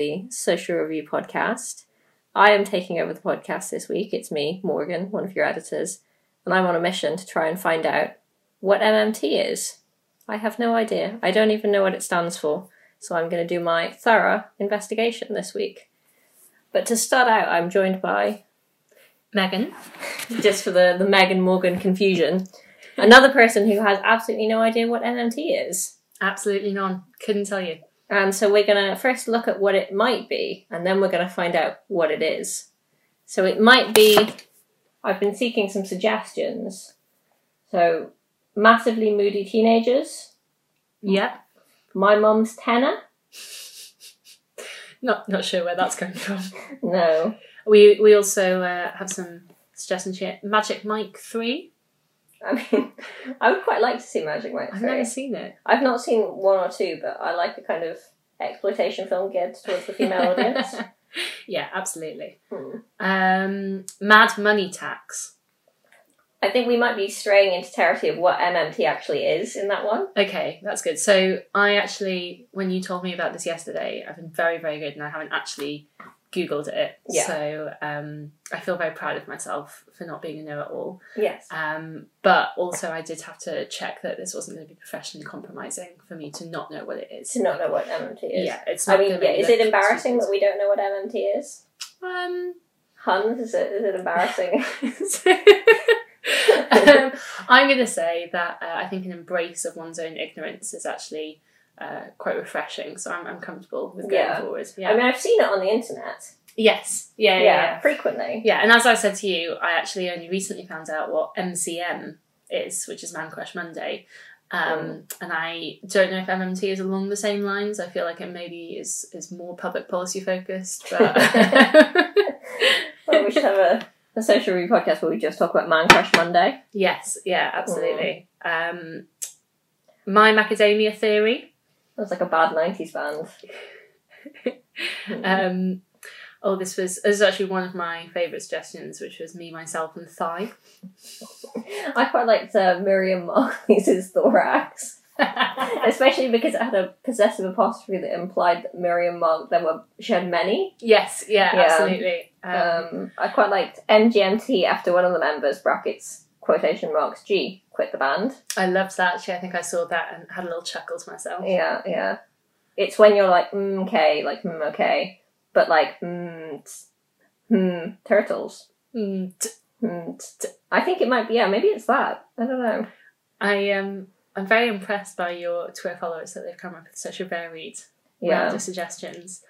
the Social Review podcast. I am taking over the podcast this week. It's me, Morgan, one of your editors, and I'm on a mission to try and find out what MMT is. I have no idea. I don't even know what it stands for, so I'm going to do my thorough investigation this week. But to start out, I'm joined by Megan. just for the, the Meg and Morgan confusion, another person who has absolutely no idea what MMT is. Absolutely none. Couldn't tell you. And so we're going to first look at what it might be, and then we're going to find out what it is. So it might be, I've been seeking some suggestions. So, massively moody teenagers, Yep. my mum's tenor. Not not sure where that's coming from. No. We we also uh, have some suggestions here. Magic Mike three. I mean, I would quite like to see Magic Mike I've 3. never seen it. I've not seen one or two, but I like a kind of exploitation film geared towards the female audience. yeah, absolutely. Hmm. Um, Mad Money Tax. I think we might be straying into territory of what MMT actually is in that one. Okay, that's good. So I actually, when you told me about this yesterday, I've been very very good, and I haven't actually googled it. Yeah. So um, I feel very proud of myself for not being a know-it-all. Yes. Um, but also, I did have to check that this wasn't going to be professionally compromising for me to not know what it is. To not know what MMT is. Yeah, it's. I mean, yeah, is it embarrassing that we don't know what MMT is? Um, Huns, is it, is it embarrassing? um, I'm going to say that uh, I think an embrace of one's own ignorance is actually uh, quite refreshing. So I'm, I'm comfortable with going Yeah. forward. Yeah. I mean, I've seen it on the internet. yes. Yeah. Yeah. Yeah, frequently. Yeah, and as I said to you, I actually only recently found out what MCM is, which is Man Crush Monday. Um, And I don't know if MMT is along the same lines. I feel like it maybe is is more public policy focused, but Well, we should have a, a social review podcast where we just talk about Man Crush Monday. yes, yeah, absolutely. Um, My Macadamia Theory. That was like a bad 90s band. Um, oh, this was this was actually one of my favourite suggestions, which was me, myself, and Thigh. I quite liked uh, Miriam Marley's Thorax. Especially because it had a possessive apostrophe that implied that Miriam Marley, there were, she had many. yes, yeah, Yeah. absolutely. Um, Um, I quite liked MGMT after one of the members, brackets, quotation marks, G, quit the band. I loved that. Actually, I think I saw that and had a little chuckle to myself. Yeah, yeah. It's when you're like, mm, okay, like, mm, okay. But like, mm, hmm, turtles. Mm, t-. I think it might be, yeah, maybe it's that. I don't know. I um, I'm very impressed by your Twitter followers that they've come up with such a varied Yeah. round of suggestions.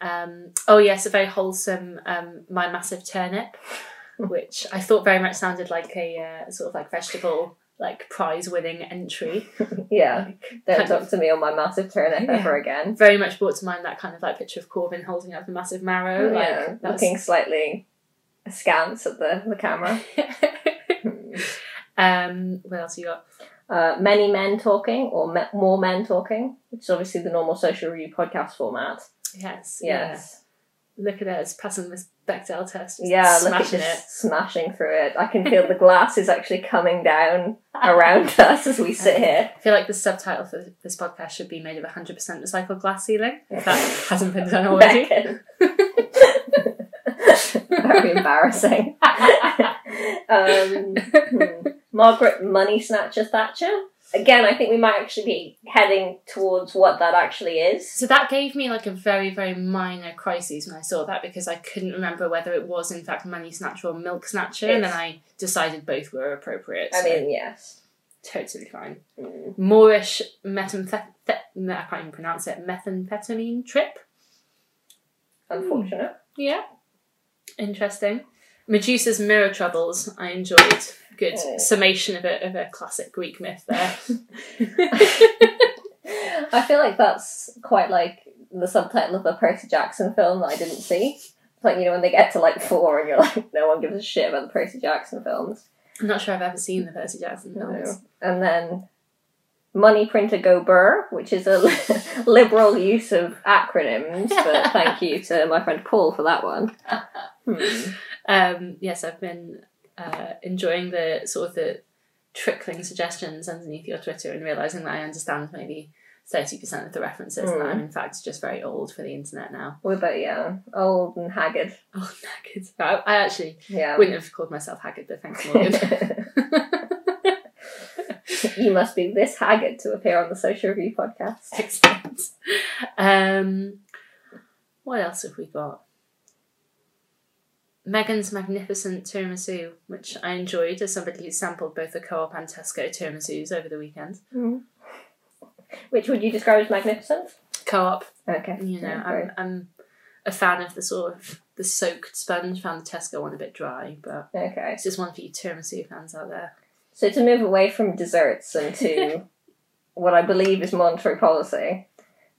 Um, oh yes, a very wholesome um, my massive turnip, which I thought very much sounded like a uh, sort of like vegetable like prize winning entry. Yeah. Don't talk of. to me on my massive turnip Yeah. ever again. Very much brought to mind that kind of like picture of Corbyn holding up a massive marrow. yeah, Like looking slightly askance at the, the camera. Um, what else you got? uh, many men talking or me- more men talking, which is obviously the normal social review podcast format. Yes, Yes. yeah. Look at us passing this Bechdel test. Yeah, look at smashing it. smashing through it. I can feel the glass is actually coming down around us as we sit here. I feel like the subtitle for this podcast should be made of 100% recycled glass ceiling, if that hasn't been done already. Very embarrassing. um, hmm. Margaret Money Snatcher Thatcher. Again, I think we might actually be heading towards what that actually is. So that gave me like a very, very minor crisis when I saw that because I couldn't remember whether it was in fact money snatcher or milk snatcher, and then I decided both were appropriate. I mean, yes. totally fine. Mm. Moorish methamphet- I can't even pronounce it. Methamphetamine trip. Unfortunate. Yeah, interesting. Medusa's mirror troubles. I enjoyed. Good Oh. summation of a of a classic Greek myth there. I feel like that's quite like the subtitle of a Percy Jackson film that I didn't see. Like, you know, when they get to like four and you're like, no one gives a shit about the Percy Jackson films. I'm not sure I've ever seen the Percy Jackson films. And then Money Printer Go Burr, which is a liberal use of acronyms, but thank you to my friend Paul for that one. Hmm. Um, yes, I've been uh, enjoying the sort of the trickling suggestions underneath your Twitter and realizing that I understand maybe thirty percent of the references, and. I'm in fact just very old for the internet now. We're both yeah, old and haggard. Oh, naked. I, I actually Yeah. wouldn't have called myself haggard, but thanks, Morgan. you must be this haggard to appear on the Social Review podcast. Excellent. Um, what else have we got? Megan's magnificent tiramisu, which I enjoyed as somebody who sampled both the Co-op and Tesco tiramisus over the weekend. Mm-hmm. Which would you describe as magnificent? Co-op, Okay. you know, Yeah, I'm. I'm a fan of the sort of the soaked sponge. Found the Tesco one a bit dry, but okay. it's just one for you tiramisu fans out there. So to move away from desserts and to what I believe is monetary policy.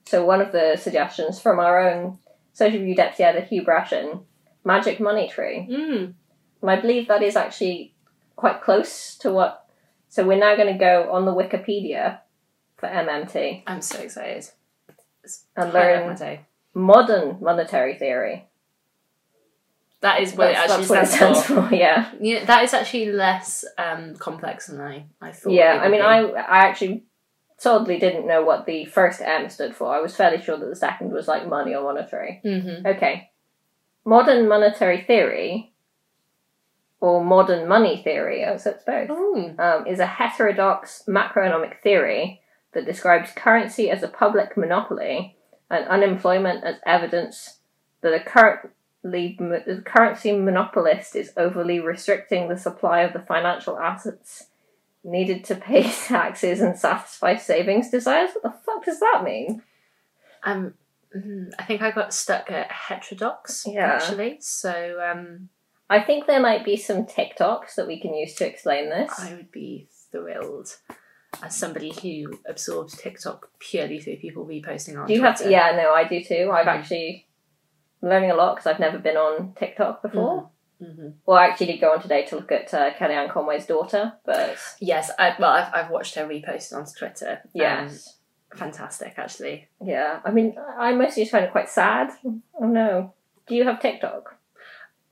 So one of the suggestions from our own social review deputy editor Hugh Brashen, magic money tree. Mm. And I believe that is actually quite close to what. So we're now going to go on the Wikipedia for MMT I'm so excited. It's and highlight of my learn modern monetary theory. That is what That's, it actually that's what stands, stands for. for. Yeah. Yeah, that is actually less um, complex than I, I thought. Yeah. I mean, be. I I actually totally didn't know what the first M stood for. I was fairly sure that the second was like money or monetary. Mhm. Okay. Modern monetary theory, or modern money theory, oh, so it's both, um, is a heterodox macroeconomic theory that describes currency as a public monopoly and unemployment as evidence that a currently the currency monopolist is overly restricting the supply of the financial assets needed to pay taxes and satisfy savings desires. What the fuck does that mean? Um, mm, I think I got stuck at heterodox Yeah. actually. So um, I think there might be some TikToks that we can use to explain this. I would be thrilled as somebody who absorbs TikTok purely through people reposting on. Do you have? Twitter. Yeah, no, I do too. I've actually I'm learning a lot because I've never been on TikTok before. hmm Well, I actually did go on today to look at uh, Kellyanne Conway's daughter, but Yes, I, well, I've, I've watched her repost on Twitter. Um, yes, fantastic, actually. yeah. I mean, I mostly just find it quite sad. Oh no. Do you have TikTok?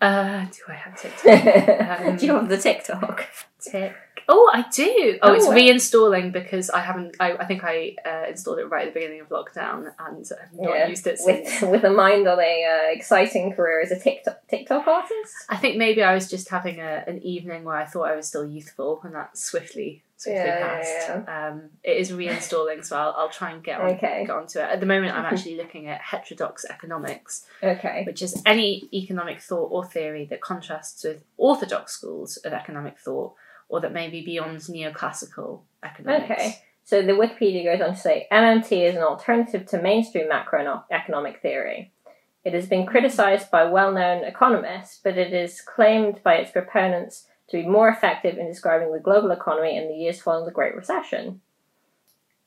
Uh, do I have TikTok? Um, do you have the TikTok? Tick. Oh, I do. Oh, it's Oh, reinstalling because I haven't. I, I think I uh, installed it right at the beginning of lockdown and I've not Yeah, used it since. With with a mind on a uh, exciting career as a TikTok TikTok artist. I think maybe I was just having a, an evening where I thought I was still youthful, and that swiftly swiftly Yeah, yeah, passed. Um, it is reinstalling, so I'll, I'll try and get on, Okay. get onto it. At the moment, I'm actually looking at heterodox economics, Okay. which is any economic thought or theory that contrasts with orthodox schools of economic thought, or that may be beyond neoclassical economics. Okay. So the Wikipedia goes on to say MMT is an alternative to mainstream macroeconomic theory. It has been criticized by well known economists, but it is claimed by its proponents to be more effective in describing the global economy in the years following the Great Recession.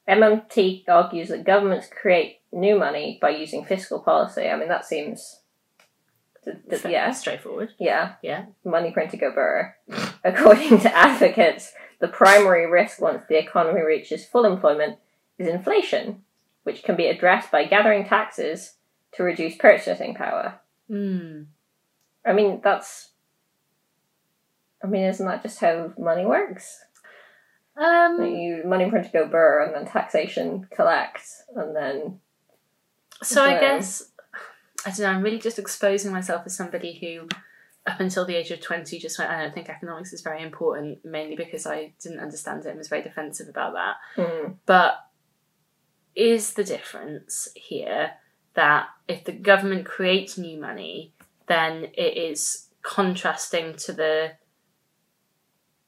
MMT argues that governments create new money by using fiscal policy. I mean, that seems. th- th- yeah, straightforward. yeah. Yeah. Money print to go burr. According to advocates, the primary risk once the economy reaches full employment is inflation, which can be addressed by gathering taxes to reduce purchasing power. Mm. I mean, that's. I mean, isn't that just how money works? Um, you money print to go burr, and then taxation collects, and then So I guess I don't know. I'm really just exposing myself as somebody who, up until the age of twenty, just went. I don't think economics is very important, mainly because I didn't understand it and was very defensive about that. hmm, But is the difference here that if the government creates new money, then it is contrasting to the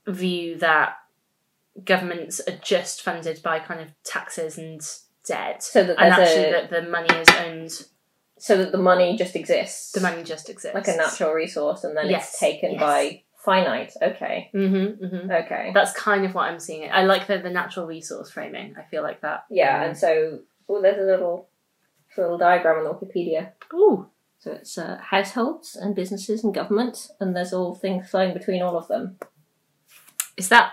view that governments are just funded by kind of taxes and debt so that and actually a that the money is owned so that the money just exists, the money just exists like a natural resource, and then Yes, it's taken yes. by finite. Okay, mm-hmm, mm-hmm. okay. that's kind of what i'm seeing i like the, the natural resource framing i feel like that Yeah, and so oh, there's a little a little diagram on Wikipedia. Ooh. So it's uh, households and businesses and government, and there's all things flowing between all of them. Is that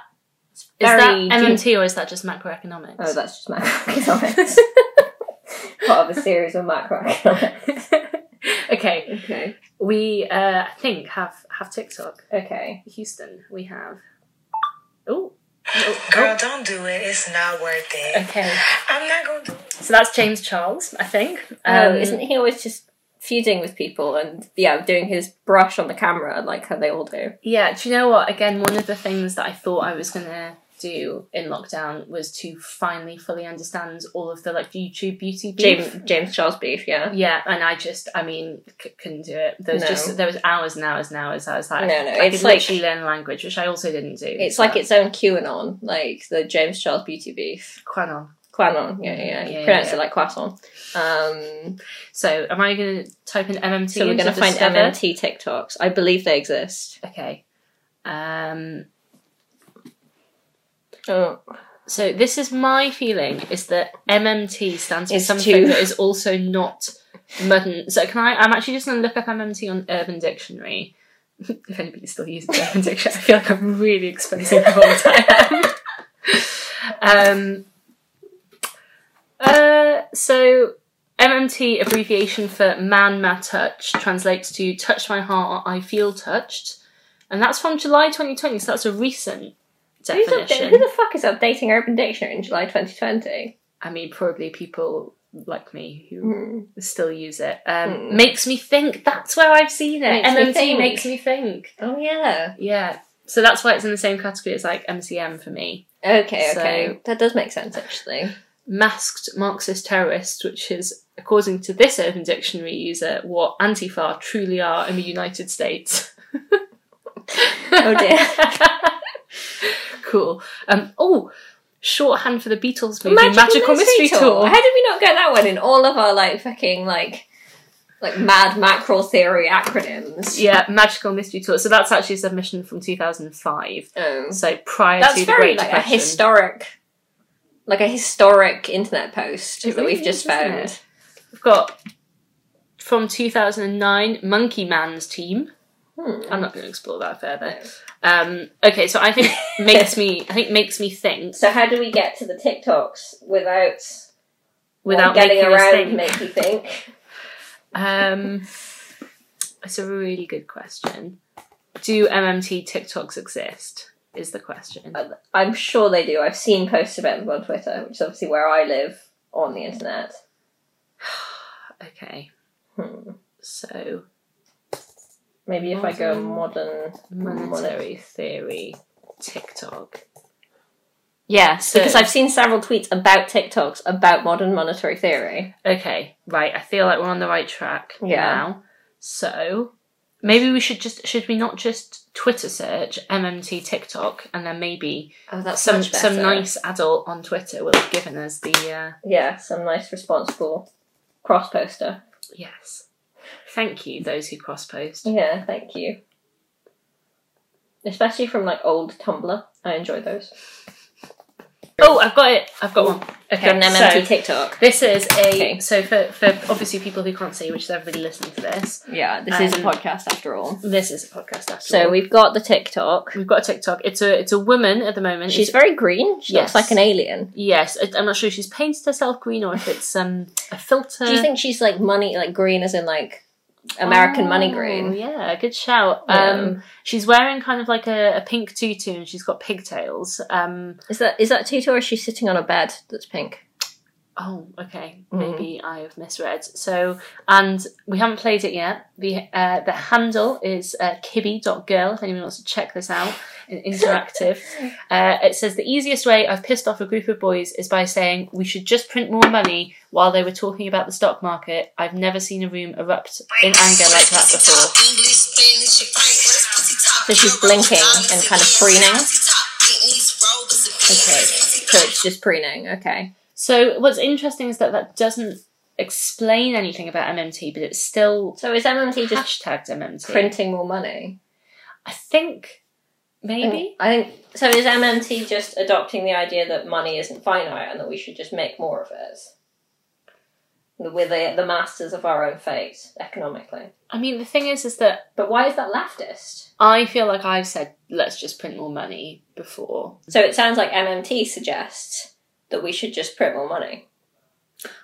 is very that deep. mmt or is that just macroeconomics Oh, that's just macroeconomics. Part of a series of macroeconomics. okay Okay. we uh i think have have tiktok Okay. houston we have oh Girl, don't do it. It's not worth it. Okay. I'm not gonna do it. So that's James Charles, I think. Oh, Um, isn't he always just feuding with people and yeah, doing his brush on the camera like how they all do? Yeah, do you know what? Again, one of the things that I thought I was gonna do in lockdown was to finally fully understand all of the like YouTube beauty beef. James James Charles Beef, yeah. Yeah, and I just, I mean, c- couldn't do it. There was No. just, there was hours and hours and hours. I was like, No, no, I it's could like- literally learn language, which I also didn't do. It's so- like its own QAnon, like the James Charles Beauty Beef. Quanon. Quanon, yeah, yeah, yeah. Yeah, You pronounce yeah. it like croissant. Um, So, am I going to type in MMT? so we're going to find? MMT TikToks. I believe they exist. Okay. Um, Oh, so this is my feeling: is that MMT stands for It's something too- that is also not modern. So, can I? I'm actually just going to look up MMT on Urban Dictionary. if anybody still uses Urban Dictionary, I feel like I'm really expensive for what I am. um, uh, so MMT abbreviation for man ma touch translates to touch my heart I feel touched and that's from July 2020 so that's a recent definition who the fuck is updating Urban Dictionary in July 2020? I mean probably people like me who Hmm. still use it um, Hmm. makes me think that's where I've seen it Makes me MMT think. makes me think Oh yeah. yeah so that's why it's in the same category as like MCM for me Okay, So- okay. that does make sense actually. masked Marxist terrorist, which is, according to this Urban Dictionary user, what Antifa truly are in the United States. Oh dear. cool. Um, oh, shorthand for the Beatles movie, Magical, Mystery, Tour. How did we not get that one in all of our like fucking like like mad mackerel theory acronyms? Yeah, Magical Mystery Tour. So that's actually a submission from 2005. Um, So prior that's to the very Great like a historic, like a historic internet post It that really we've just found. it? We've got from 2009, Monkey Man's team. Hmm. I'm not going to explore that further. Um, okay, so I think makes me I think makes me think So how do we get to the TikToks without without getting around make you think? Um, it's a really good question. Do MMT TikToks exist? Is the question. I'm sure they do. I've seen posts about them on Twitter, which is obviously where I live on the internet. Okay, Hmm. so Maybe if I go Modern- modern, monetary theory TikTok. Yeah, so because I've seen several tweets about TikToks about modern monetary theory. okay, right. I feel like we're on the right track Yeah. now. So maybe we should just should we not just Twitter search MMT TikTok and then maybe Oh, that's some some nice adult on Twitter will have given us the uh, yeah, some nice responsible cross poster. yes. Thank you, those who cross post. Yeah, thank you. Especially from like old Tumblr, I enjoy those. Oh, I've got it. I've got one. Okay, Got an MMT so TikTok. this is a Okay. so for for obviously people who can't see, which is everybody listening to this. Yeah, this is a Um, podcast after all. This is a podcast after all. So all. we've got the TikTok. we've got a TikTok. It's a it's a woman at the moment. She's It's- very green. She Yes. looks like an alien. yes. I- I'm not sure if she's painted herself green or if it's um a filter. Do you think she's like money, like green as in like American money Oh, green? Yeah, good shout. Yeah. Um, she's wearing kind of like a, a pink tutu and she's got pigtails. Um, Is that is that Tutu or is she sitting on a bed that's pink? Oh, okay. Mhm. Maybe I have misread. So, and we haven't played it yet. The uh, the handle is uh, kibby.girl if anyone wants to check this out. Interactive. uh, it says the easiest way I've pissed off a group of boys is by saying we should just print more money while they were talking about the stock market. I've never seen a room erupt in anger like that before. So she's blinking and kind of preening. Okay, so it's just preening. Okay. So what's interesting is that that doesn't explain anything about MMT, but it's still So is MMT just hashtagged MMT. printing more money? I think maybe. Mm, I think so. Is MMT just adopting the idea that money isn't finite and that we should just make more of it? We're the, the masters of our own fate economically. I mean, the thing is, is that But why is that leftist? I feel like I've said let's just print more money before. So it sounds like MMT suggests that we should just print more money.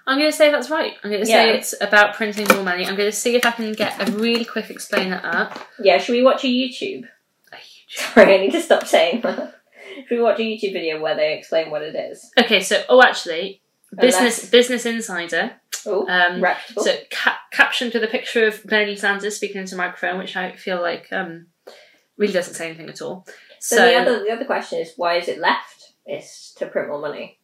I'm going to say that's right. I'm going to say Yeah. it's about printing more money. I'm going to see if I can get a really quick explainer up. Yeah, should we watch a YouTube? A huge- Sorry, I need to stop saying that. Should we watch a YouTube video where they explain what it is? Okay, so oh, actually, business Unless- Business Insider. Oh, Um, reputable. So ca- captioned with a picture of Bernie Sanders speaking into a microphone, which I feel like um, really doesn't say anything at all. So, So, the other the other question is why is it left? Is to print more money.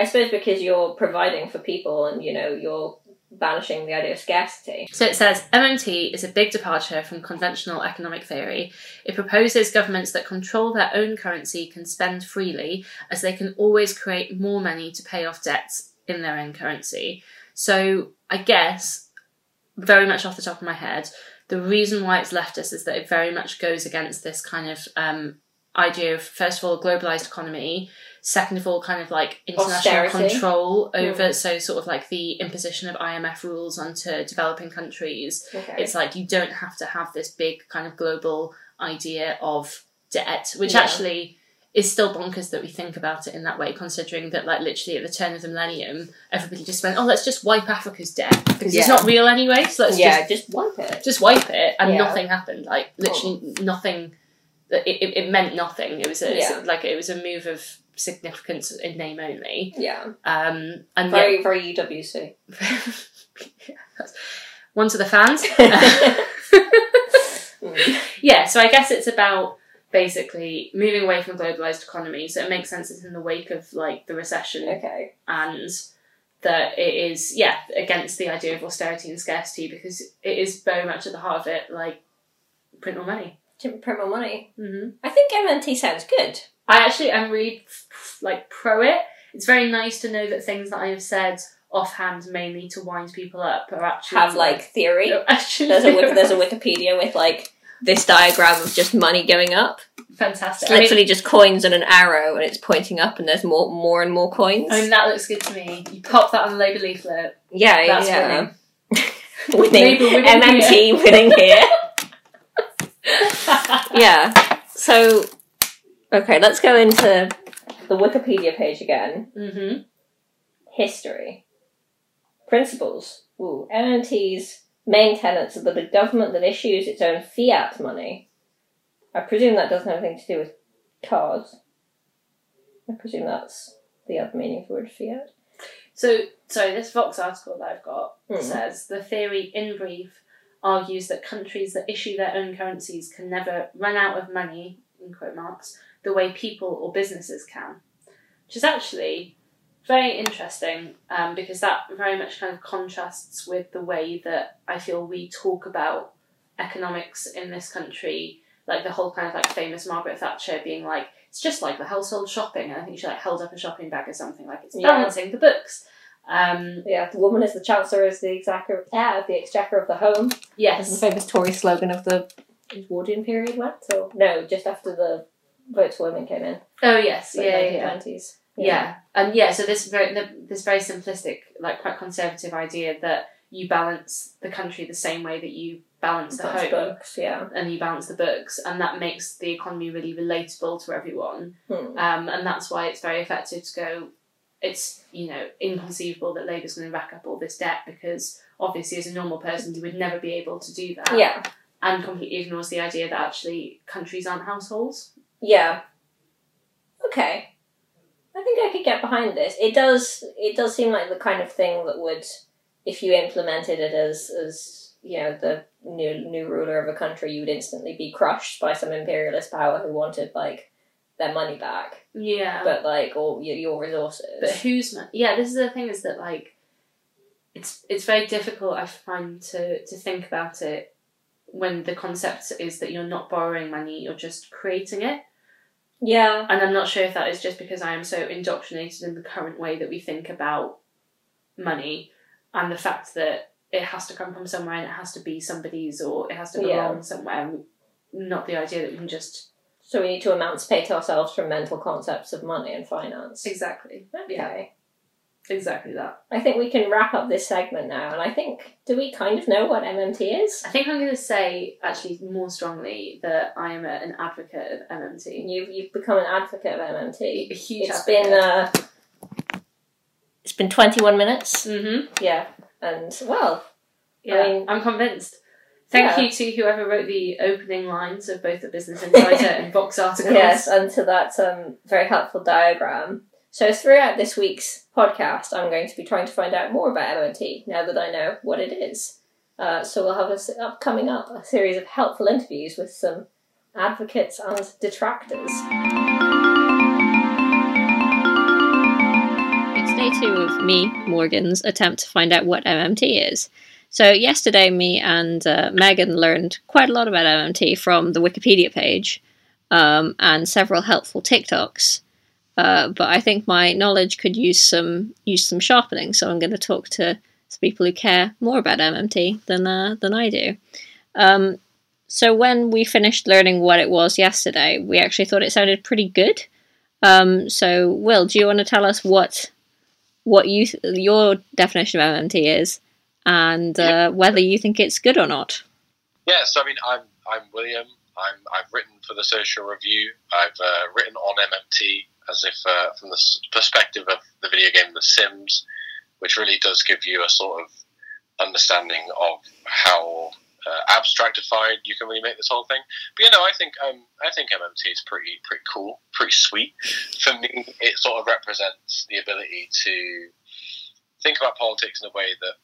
I suppose because you're providing for people and you know you're banishing the idea of scarcity. so it says MMT is a big departure from conventional economic theory. It proposes governments that control their own currency can spend freely, as they can always create more money to pay off debts in their own currency. So I guess, very much off the top of my head, the reason why it's leftist is that it very much goes against this kind of um, idea of first of all a globalized economy, second of all kind of like international Austerity. control over mm. so sort of like the imposition of IMF rules onto developing countries. Okay. It's like you don't have to have this big kind of global idea of debt, which Yeah. actually is still bonkers that we think about it in that way, considering that like literally at the turn of the millennium, everybody just went, "Oh, let's just wipe Africa's debt because Yeah. it's not real anyway." So let's yeah, just just wipe it. just wipe it, and Yeah. nothing happened. Like literally nothing. It, it, it meant nothing. It was a, like it was a move of significance in name only. Yeah, Um, and very very UWC. yeah, one to the fans. Yeah, so I guess it's about basically moving away from a globalized economy. So it makes sense it's in the wake of like the recession okay. and that it is yeah against the idea of austerity and scarcity because it is very much at the heart of it like print more money. Print more money. Mm-hmm. I think MMT sounds good. I actually am really like pro it. It's very nice to know that things that I have said offhand, mainly to wind people up, are actually Have like theory. actually There's a there's a Wikipedia with like this diagram of just money going up. fantastic. It's I mean- literally just coins and an arrow, and it's pointing up, and there's more more and more coins. I mean, that looks good to me. You pop that on the Labour leaflet. yeah, That's yeah. winning. winning. Winning MMT winning here. yeah. So, okay, let's go into the Wikipedia page again. hmm History. Principles. Ooh, MMT's main tenets are that a government that issues its own fiat money. I presume that doesn't have anything to do with cars. I presume that's the other meaning for the word fiat. So, sorry, this Vox article that I've got Mm. says the theory, in brief, argues that countries that issue their own currencies can never run out of money, in quote marks, the way people or businesses can. Which is actually very interesting um, because that very much kind of contrasts with the way that I feel we talk about economics in this country. Like the whole kind of like famous Margaret Thatcher being like, it's just like the household shopping. And I think she like held up a shopping bag or something like it's Yeah. balancing the books. Um, Yeah, the woman is the chancellor, is the exchequer, ah, the exchequer of the home. That's the famous Tory slogan of the Edwardian period went. So no, just after the vote for women came in, Oh yes. like Yeah. Yeah. yeah. 1920s. Yeah, and yeah, so this very the, this very simplistic, like quite conservative idea that you balance the country the same way that you balance the home books. Yeah. and you balance the books, and that makes the economy really relatable to everyone. Hmm. Um, and that's why it's very effective to go. It's you know inconceivable that Labour's going to rack up all this debt because obviously as a normal person you would never be able to do that. Yeah. and completely ignores the idea that actually countries aren't households. Yeah. Okay. I think I could get behind this. It does. It does seem like the kind of thing that would, if you implemented it as as you know the new new ruler of a country, you would instantly be crushed by some imperialist power who wanted like their money back, Yeah, but like all your, your resources. But who's mon- yeah? This is the thing is that like, it's it's very difficult. I find to to think about it when the concept is that you're not borrowing money, you're just creating it. Yeah. And I'm not sure if that is just because I am so indoctrinated in the current way that we think about money, and the fact that it has to come from somewhere and it has to be somebody's or it has to Yeah. belong somewhere. Not the idea that we can just So we need to emancipate ourselves from mental concepts of money and finance. exactly Okay. yeah. Exactly that. I think we can wrap up this segment now, and I think do we kind of know what MMT is? I think I'm going to say actually more strongly that I am a, an advocate of MMT. You've you've become an advocate of MMT. A huge It's advocate. been uh, it's been twenty one minutes. hmm Yeah, and well, Yeah, I mean- I'm convinced. Thank Yeah. you to whoever wrote the opening lines of both the Business Insider and Vox articles. Yes, and to that um, very helpful diagram. So throughout this week's podcast, I'm going to be trying to find out more about MMT now that I know what it is. Uh, so we'll have a s- up coming up a series of helpful interviews with some advocates and detractors. It's day two of me, Morgan's attempt to find out what MMT is. So yesterday, me and uh, Megan learned quite a lot about MMT from the Wikipedia page um, and several helpful TikToks. Uh, but I think my knowledge could use some use some sharpening. So I'm going to talk to some people who care more about MMT than uh, than I do. Um, so when we finished learning what it was yesterday, we actually thought it sounded pretty good. Um, so Will, do you want to tell us what what you th- your definition of MMT is, and uh, whether you think it's good or not? Yeah, so I mean, I'm I'm William. I'm I've written for the Social Review. I've uh, written on MMT as if uh, from the perspective of the video game The Sims, which really does give you a sort of understanding of how uh, abstractified you can really make this whole thing. But you know, I think um, I think MMT is pretty pretty cool, pretty sweet. For me, it sort of represents the ability to think about politics in a way that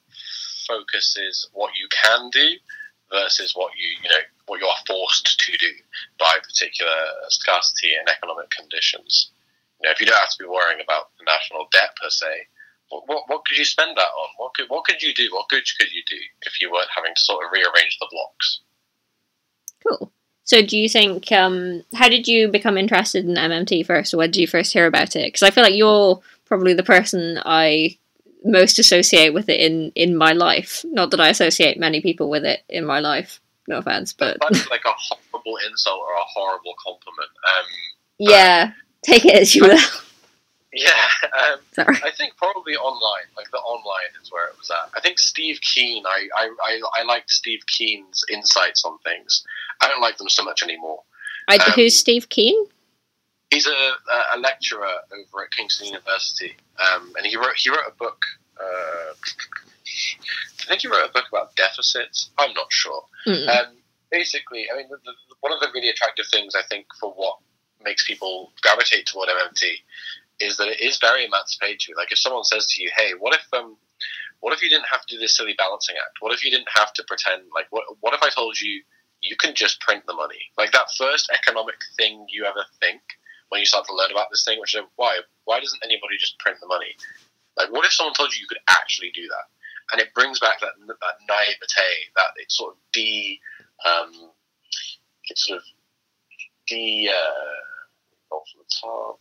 focuses what you can do versus what you you know what you are forced to do by particular scarcity and economic conditions. You know, if you don't have to be worrying about the national debt per se, what, what, what could you spend that on? What could what could you do? What good could you do if you weren't having to sort of rearrange the blocks? Cool. So, do you think? Um, how did you become interested in MMT first, or when did you first hear about it? Because I feel like you're probably the person I most associate with it in in my life. Not that I associate many people with it in my life. No offense, but That's like a horrible insult or a horrible compliment. Um, yeah, take it as you will. yeah, um, Sorry. I think probably online, like the online is where it was at. I think Steve Keen, I, I, I, I liked Steve Keen's insights on things. I don't like them so much anymore. I, Um, who's Steve Keen? He's a, a- a lecturer over at Kingston University, um, and he wrote he wrote a book. Uh, I think he wrote a book about deficits. I'm not sure. Mm. Um, basically, I mean, the, the, one of the really attractive things I think for what makes people gravitate toward MMT is that it is very emancipatory. Like if someone says to you, "Hey, what if um, what if you didn't have to do this silly balancing act? What if you didn't have to pretend? Like what what if I told you you can just print the money? Like that first economic thing you ever think when you start to learn about this thing, which is why why doesn't anybody just print the money? Like what if someone told you you could actually do that? And it brings back that that naivete, that it's sort of de um, it's sort of de uh, off the top.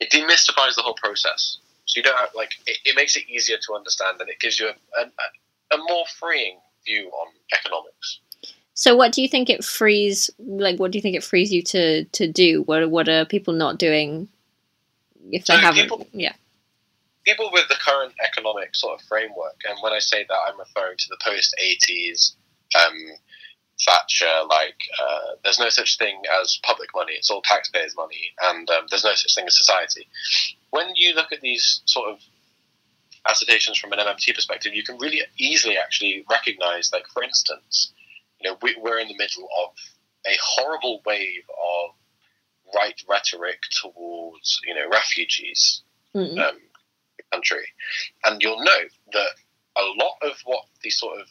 It demystifies the whole process. So you don't have, like it, it makes it easier to understand, and it gives you a, a, a more freeing view on economics. So, what do you think it frees? Like, what do you think it frees you to to do? What what are people not doing if they So haven't? people- yeah. people with the current economic sort of framework, and when I say that, I'm referring to the post 80s um, Thatcher, like, uh, there's no such thing as public money, it's all taxpayers' money, and um, there's no such thing as society. When you look at these sort of assertions from an MMT perspective, you can really easily actually recognize, like, for instance, you know, we, we're in the middle of a horrible wave of right rhetoric towards, you know, refugees Mm. um, country. And you'll note that a lot of what the sort of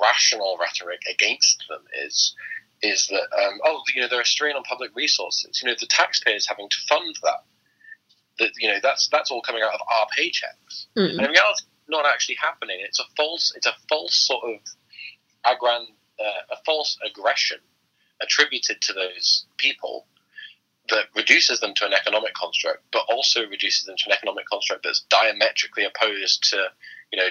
rational rhetoric against them is is that um, oh you know they're a strain on public resources. You know the taxpayers having to fund that. That you know that's that's all coming out of our paychecks. Mm. And in reality, not actually happening. It's a false. It's a false sort of aggrand, uh, a false aggression attributed to those people that reduces them to an economic construct, but also reduces them to an economic construct that's diametrically opposed to, you know,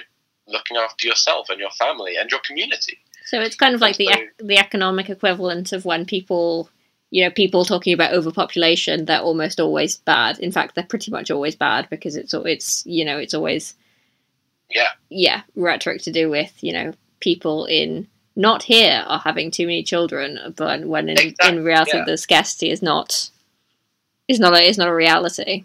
looking after yourself and your family and your community. So it's kind of like the So- ec- the economic equivalent of when people, you know, people talking about overpopulation. They're almost always bad. In fact, they're pretty much always bad because it's it's you know it's always Yeah, yeah rhetoric to do with you know people in not here are having too many children, but when in, Exactly, in reality yeah. the scarcity is not is not a, is not a reality.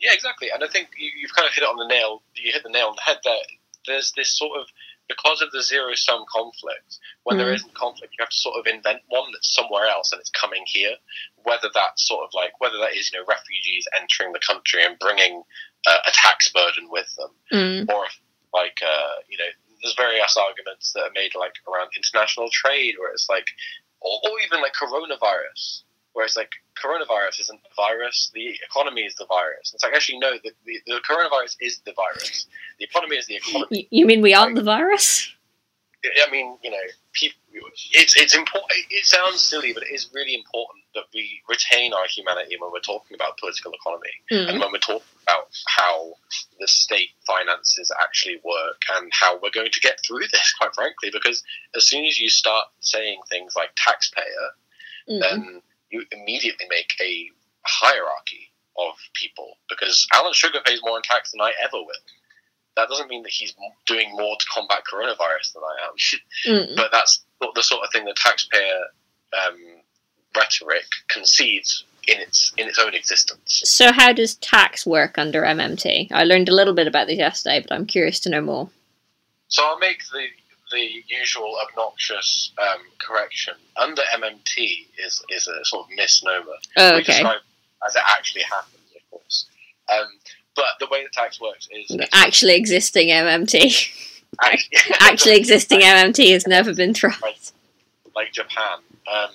yeah, exactly. And I think you, you've kind of hit it on the nail. You hit the nail on the head there. There's this sort of because of the zero sum conflict, when there Mm. isn't conflict, you have to sort of invent one that's somewhere else and it's coming here. Whether that's sort of like whether that is you know refugees entering the country and bringing uh, a tax burden with them, Mm. or if, like uh, you know there's various arguments that are made like around international trade, where it's like, or, or even like coronavirus, where it's like coronavirus isn't the virus, the economy is the virus. It's like actually no, the, the, the coronavirus is the virus. The economy is the economy. You mean we aren't the virus? I mean, you know, people, it's it's important. It sounds silly, but it is really important that we retain our humanity when we're talking about political economy Mm. and when we're talking about how the state finances actually work and how we're going to get through this. Quite frankly, because as soon as you start saying things like taxpayer, Mm. then you immediately make a hierarchy of people. Because Alan Sugar pays more in tax than I ever will. That doesn't mean that he's doing more to combat coronavirus than I am. Mm. but that's the sort of thing the taxpayer um, rhetoric concedes in its in its own existence. So how does tax work under MMT? I learned a little bit about this yesterday, but I'm curious to know more. So I'll make the the usual obnoxious um, correction. Under MMT is is a sort of misnomer. Oh, We okay. describe as it actually happens, of course. Um, but the way the tax works is Actually existing MMT. actually, Actually existing MMT has never been tried. like Japan. Um,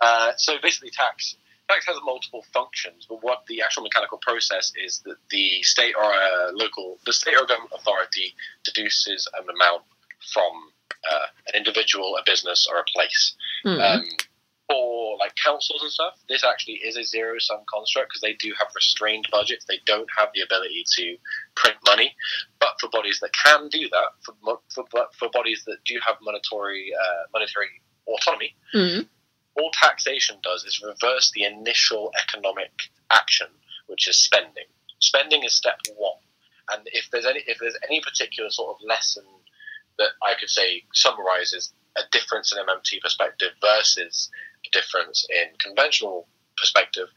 uh, so basically, tax tax has multiple functions, but what the actual mechanical process is that the state or a local, the state or government authority deduces an amount from uh, an individual, a business, or a place. Mm. Um, for like councils and stuff, this actually is a zero sum construct because they do have restrained budgets. They don't have the ability to print money. But for bodies that can do that, for for, for bodies that do have monetary uh, monetary autonomy, Mm. all taxation does is reverse the initial economic action, which is spending. Spending is step one, and if there's any if there's any particular sort of lesson that I could say summarizes a difference in MMT perspective versus a difference in conventional perspective,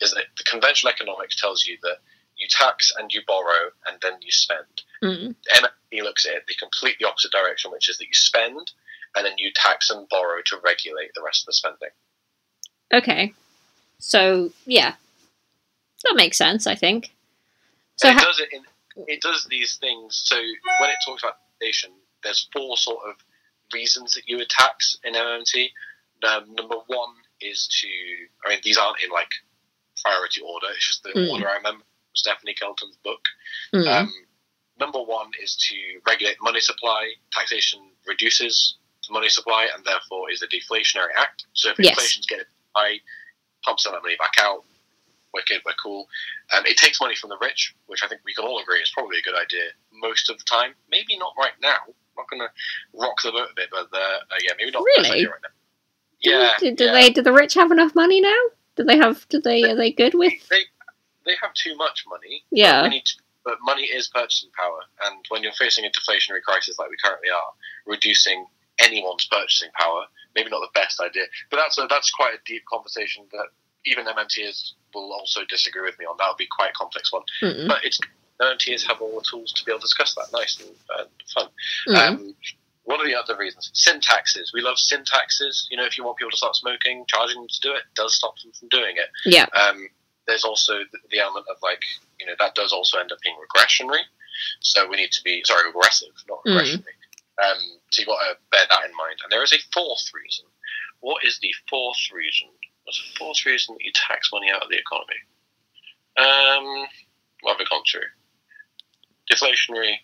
is that the conventional economics tells you that you tax and you borrow and then you spend. Mm. MMT looks at it the completely opposite direction, which is that you spend and then you tax and borrow to regulate the rest of the spending. Okay. So yeah, that makes sense. I think. So and it ha- does it in it does these things. So when it talks about taxation, there's four sort of reasons that you would tax in MMT. Um, number one is to, I mean, these aren't in like priority order. It's just the Mm. order I remember from Stephanie Kelton's book. Mm. Um, number one is to regulate money supply. Taxation reduces the money supply and therefore is a deflationary act. So if Yes. inflation's getting high, pump some of that money back out. Wicked, we're cool. Um, it takes money from the rich, which I think we can all agree is probably a good idea most of the time. Maybe not right now. I'm not going to rock the boat a bit, but uh, uh, yeah, maybe not the Really? right. Yeah, do, do yeah. they? Do the rich have enough money now? Do they have? Do they? Are they good with? They, they have too much money. Yeah. Need to, but money is purchasing power, and when you're facing a deflationary crisis like we currently are, reducing anyone's purchasing power maybe not the best idea. But that's a, that's quite a deep conversation that even MMTers will also disagree with me on. That would be quite a complex one. Mm. But it's MMTers have all the tools to be able to discuss that. Nice and uh, fun. Mm. Um, one of the other reasons, sin taxes. We love sin taxes. You know, if you want people to stop smoking, charging them to do it does stop them from doing it. yeah. Um, there's also the, the element of like, you know, that does also end up being regressionary. So we need to be sorry, regressive, not Mm. regressionary. Um, so you've got to bear that in mind. And there is a fourth reason. What is the fourth reason? What's the fourth reason that you tax money out of the economy? Um, what have I gone through? Deflationary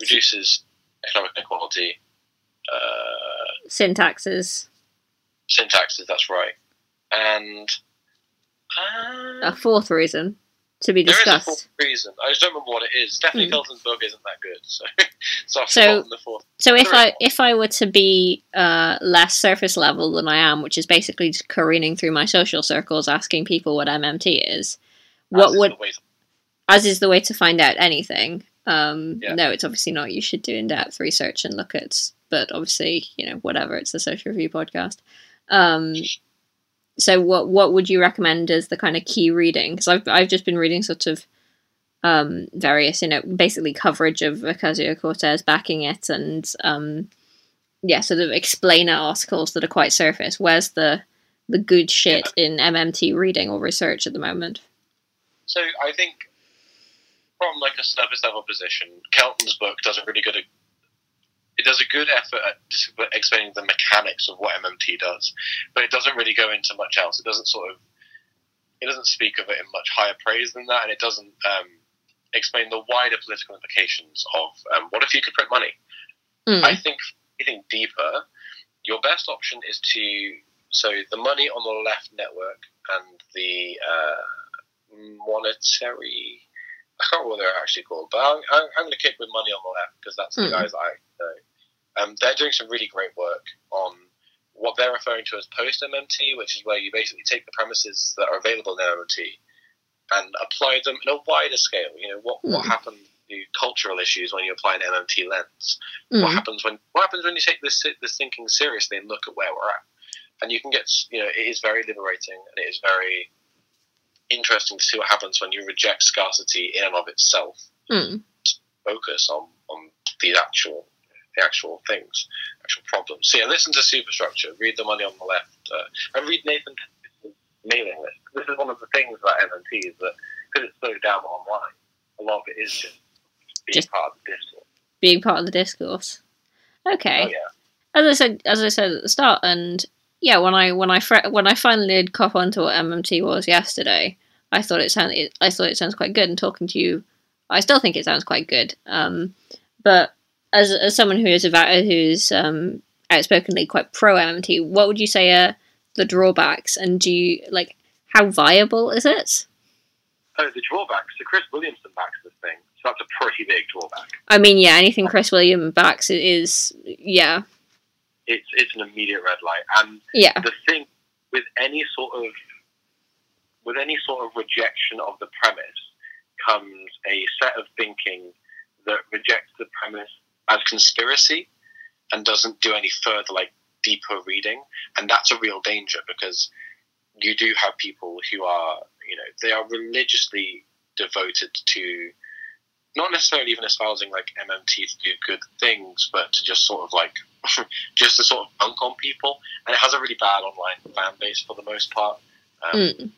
reduces economic inequality. Uh, Sin taxes. syntaxes, that's right. And uh, A fourth reason to be discussed. There is a fourth reason. I just don't remember what it is. Stephanie. Kelton's book isn't that good, so so I've So- the fourth. So if I if I were to be uh, less surface level than I am, which is basically just careening through my social circles asking people what MMT is, what would the way to- as is the way to find out anything. Um, Yeah. No, it's obviously not. You should do in depth research and look at, but obviously, you know, whatever. It's a social review podcast. Um, so what what would you recommend as the kind of key reading? Because I've I've just been reading sort of um, various, you know, basically coverage of Ocasio Cortez backing it, and um, yeah, sort of explainer articles that are quite surface. Where's the the good shit in MMT reading or research at the moment? So I think from like a surface level position, Kelton's book does a really good. It does a good effort at explaining the mechanics of what MMT does, but it doesn't really go into much else. It doesn't sort of. It doesn't speak of it in much higher praise than that, and it doesn't um, explain the wider political implications of um, what if you could print money. Mm. I think anything deeper, your best option is to so the money on the left network and the uh, monetary. I can't remember what they're actually called, but I'm, I'm, I'm going to kick with money on the left because that's the Hmm. guys I know. Um, they're doing some really great work on what they're referring to as post MMT, which is where you basically take the premises that are available in MMT and apply them in a wider scale. You know, what, what Hmm. happens to cultural issues when you apply an MMT lens? What Mm. happens when what happens when you take this this thinking seriously and look at where we're at? And you can get you know it is very liberating and it is very interesting to see what happens when you reject scarcity in and of itself. Mm. Focus on on the actual the actual things, actual problems. So yeah, listen to Superstructure, read the money on the left, uh, and read Nathan mailing list. This is one of the things about MMT is that because it's so damn online, a lot of it is just being Just- part of the discourse. Being part of the discourse. Okay. Oh yeah. as I said, as I said at the start, and yeah, when I when I when I finally did cop onto what MMT was yesterday, I thought it sounded I thought it sounds quite good. And talking to you, I still think it sounds quite good. Um, but as as someone who is about who's um, outspokenly quite pro MMT, what would you say are the drawbacks? And do you like how viable is it? Oh, the drawbacks. So Chris Williamson backs this thing, so that's a pretty big drawback. I mean, yeah, anything Chris William backs is yeah, It's it's an immediate red light, and yeah, the thing with any sort of with any sort of rejection of the premise comes a set of thinking that rejects the premise as conspiracy and doesn't do any further like deeper reading. And that's a real danger because you do have people who are you know they are religiously devoted to not necessarily even espousing like MMT to do good things, but to just sort of like just to sort of punk on people, and it has a really bad online fan base for the most part. Um, Mm.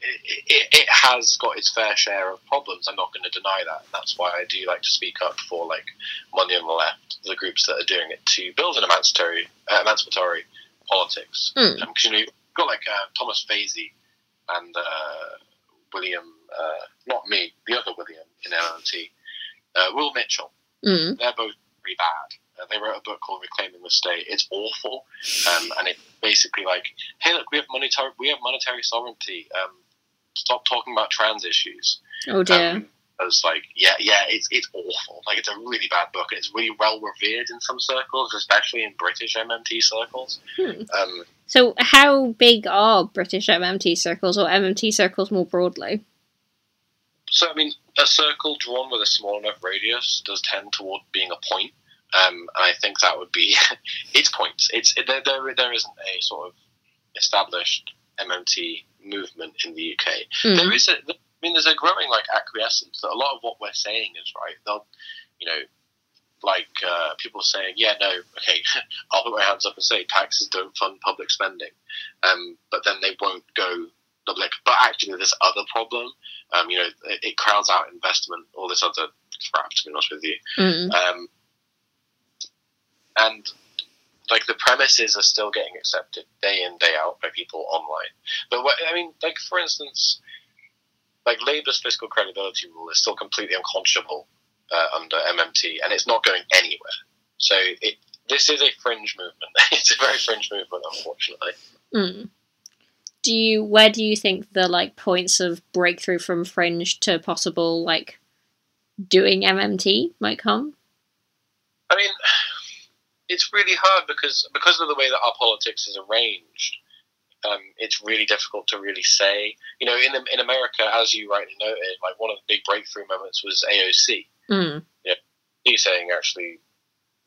it, it, it has got its fair share of problems. I'm not going to deny that. And that's why I do like to speak up for like money on the left, the groups that are doing it to build an emancipatory, uh, emancipatory politics. Mm. Because you know, you've got like uh, Thomas Fazi and uh, William, uh, not me, the other William in LNT, uh, Will Mitchell. mm, They're both pretty bad. Uh, they wrote a book called Reclaiming the State. It's awful, um, and it's basically like, hey, look, we have monetary, we have monetary sovereignty. Um, stop talking about trans issues. oh dear, Um, I was like, yeah, yeah, it's it's awful. Like it's a really bad book, and it's really well revered in some circles, especially in British MMT circles. Hmm. Um, So, how big are British MMT circles or MMT circles more broadly? so I mean, a circle drawn with a small enough radius does tend toward being a point. Um, and I think that would be its points. It's it, there, there. There isn't a sort of established MMT movement in the UK. Mm. There is a. I mean, there's a growing like acquiescence that a lot of what we're saying is right. They'll, you know, like uh, people saying, yeah, no, okay, I'll put my hands up and say taxes don't fund public spending, um, but then they won't go public. But actually, this other problem, um, you know, it, it crowds out investment, all this other crap. To be honest with you, Mm. um, and like the premises are still getting accepted day in day out by people online. But what, I mean, like for instance, like Labour's fiscal credibility rule is still completely unconscionable uh, under MMT, and it's not going anywhere. So it this is a fringe movement. it's a very fringe movement, unfortunately. Mm. Do you where do you think the like points of breakthrough from fringe to possible like doing MMT might come? I mean, it's really hard because because of the way that our politics is arranged. Um, it's really difficult to really say. You know, in in America, as you rightly noted, like one of the big breakthrough moments was AOC. Mm. He's saying actually,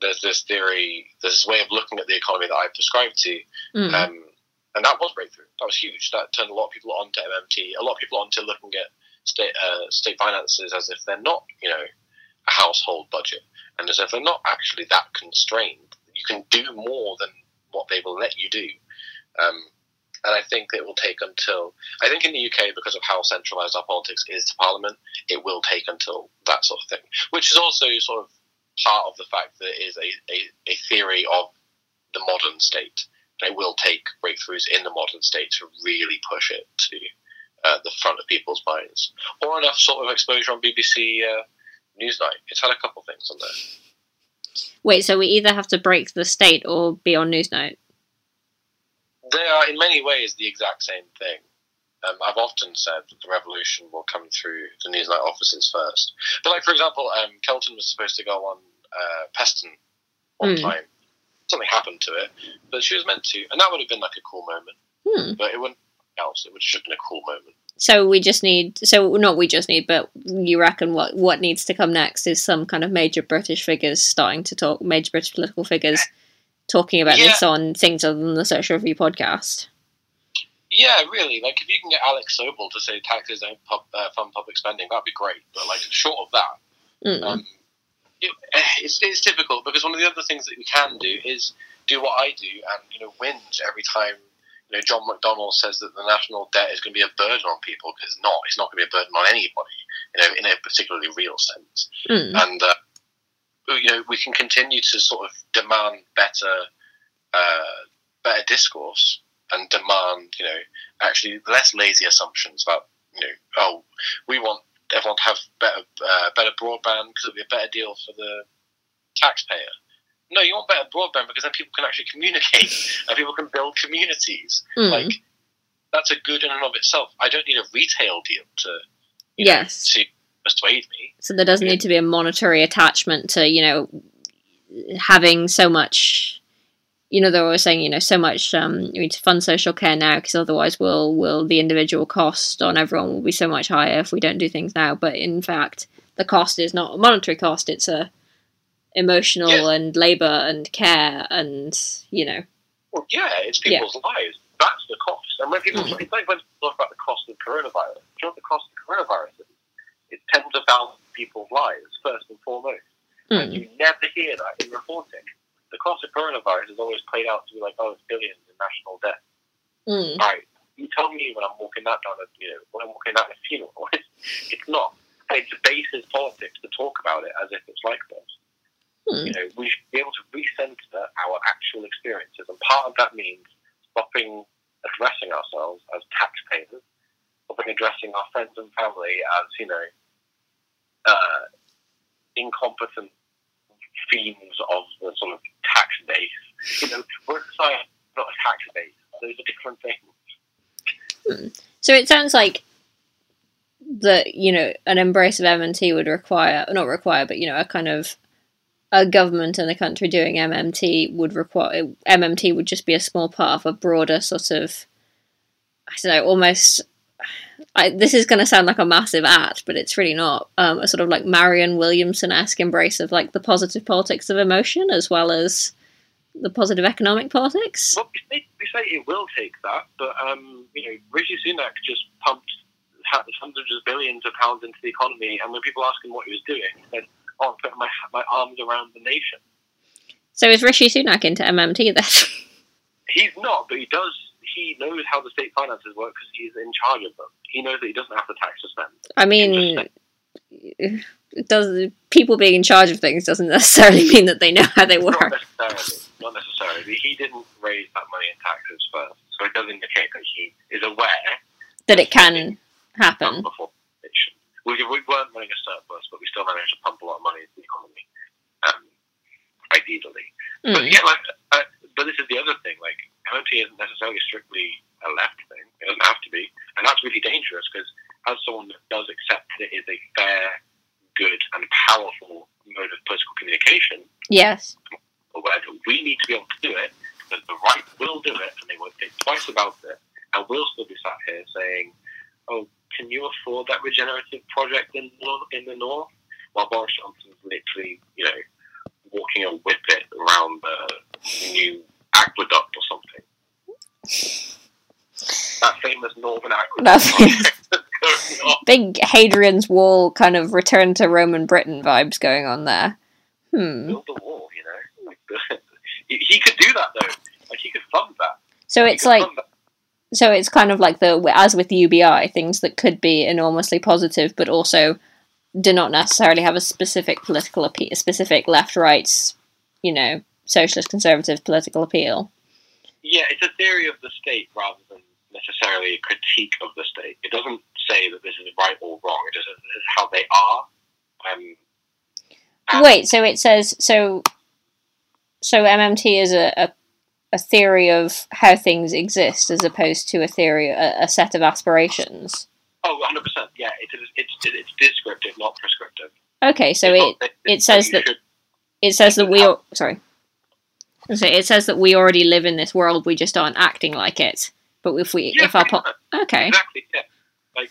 there's this theory, there's this way of looking at the economy that I prescribe to, Mm. um, and that was breakthrough. That was huge. That turned a lot of people onto MMT. A lot of people onto looking at state uh, state finances as if they're not, you know, a household budget, and as if they're not actually that constrained. You can do more than what they will let you do. Um, and I think it will take until I think in the UK because of how centralised our politics is to Parliament, it will take until that sort of thing, which is also sort of part of the fact that it is a, a, a theory of the modern state. It will take breakthroughs in the modern state to really push it to uh, the front of people's minds, or enough sort of exposure on BBC uh, Newsnight. It's had a couple things on there. Wait, so we either have to break the state or be on Newsnight? They are in many ways the exact same thing. Um, I've often said that the revolution will come through the Newsnight offices first. But, like, for example, um, Kelton was supposed to go on uh, Peston one Hmm. time. Something happened to it, but she was meant to, and that would have been like a cool moment. Hmm. But it wouldn't else. It would have just been a cool moment. So we just need, so not we just need, but you reckon what what needs to come next is some kind of major British figures starting to talk, major British political figures talking about Yeah. this on things other than the Social Review podcast. Yeah, really. Like, if you can get Alex Sobel to say taxes don't pub, uh, fund public spending, that'd be great. But, like, short of that, Mm. um, it, it's, it's difficult because one of the other things that we can do is do what I do and you know whinge every time you know John McDonnell says that the national debt is going to be a burden on people because it's not. It's not going to be a burden on anybody, you know, in a particularly real sense. Mm. And uh, you know, we can continue to sort of demand better, uh, better discourse and demand you know actually less lazy assumptions about you know oh we want everyone have better uh, better broadband because it'll be a better deal for the taxpayer. No, you want better broadband because then people can actually communicate and people can build communities. Mm. Like that's a good in and of itself. I don't need a retail deal to you know, yes. to persuade me. So there doesn't need to be a monetary attachment to, you know, having so much. You know, they're always saying, you know, so much. Um, you need to fund social care now because otherwise, will will the individual cost on everyone will be so much higher if we don't do things now. But in fact, the cost is not a monetary cost; it's a emotional Yeah. and labor and care and you know. Well, yeah, it's people's lives. That's the cost. And when people, Mm. it's like when people talk about the cost of coronavirus. Do you know what the cost of coronavirus is? It's tens of thousands of people's lives, first and foremost. And Mm. you never hear that in reporting. The cost of coronavirus is always played out to be like, oh, it's billions in national debt. Mm. Right. You tell me when I'm walking that down a, you know, when I'm walking in a funeral. It's, it's not. And it debases politics to talk about it as if it's like this. Mm. You know, we should be able to recenter our actual experiences, and part of that means stopping addressing ourselves as taxpayers, stopping addressing our friends and family as, you know, uh, incompetent fiends of the sort of tax base. You know, we're society, not a tax base. Those are different things. So it sounds like that you know an embrace of MMT would require not require, but you know a kind of a government and a country doing MMT would require MMT would just be a small part of a broader sort of I don't know almost. I, this is going to sound like a massive act, but it's really not. Um, a sort of like Marianne Williamson esque embrace of like the positive politics of emotion as well as the positive economic politics. Well, we say, we say it will take that, but um, you know, Rishi Sunak just pumped hundreds of billions of pounds into the economy, and when people ask him what he was doing, he said, "Oh, I'm putting my my arms around the nation." So is Rishi Sunak into MMT then? He's not, but he does. He knows how the state finances work because he's in charge of them. He knows that he doesn't have the tax to spend. I mean, it does people being in charge of things doesn't necessarily mean that they know how they Not work. necessarily. Not necessarily. He didn't raise that money in taxes first, so it does indicate that he is aware That it can happen. before inflation. We, we weren't running a surplus, but we still managed to pump a lot of money into the economy, um, ideally. But Mm. yeah, like, uh, but this is the other thing. Like, MMT isn't necessarily strictly a left thing. It doesn't have to be, and that's really dangerous because as someone that does accept that it is a fair, good, and powerful mode of political communication, Yes. aware that we need to be able to do it because the right will do it, and they won't think twice about it, and we'll still be sat here saying, "Oh, can you afford that regenerative project in in the north?" While Boris Johnson's literally, you know, walking a whippet around the new aqueduct or something. That famous northern aqueduct That famous- that's big Hadrian's Wall kind of return to Roman Britain vibes going on there. Hmm. build the wall, you know. Like the, he, could do that though. Like he could fund that. So He it's like so it's kind of like the as with UBI things that could be enormously positive, but also do not necessarily have a specific political appeal, a specific left right, you know, socialist conservative political appeal. Yeah, it's a theory of the state rather than necessarily a critique of the state. It doesn't say that this is right or wrong. It just says is how they are. Um, Wait, so it says so. So MMT is a, a a theory of how things exist, as opposed to a theory, a, a set of aspirations. Oh, 100 percent. Yeah, it is. It's it's descriptive, not prescriptive. Okay, so It's it it says that- should- it says that we sorry. So it says that we already live in this world. We just aren't acting like it. But if we, Yeah, if our pretty po- okay, Exactly. Yeah. Like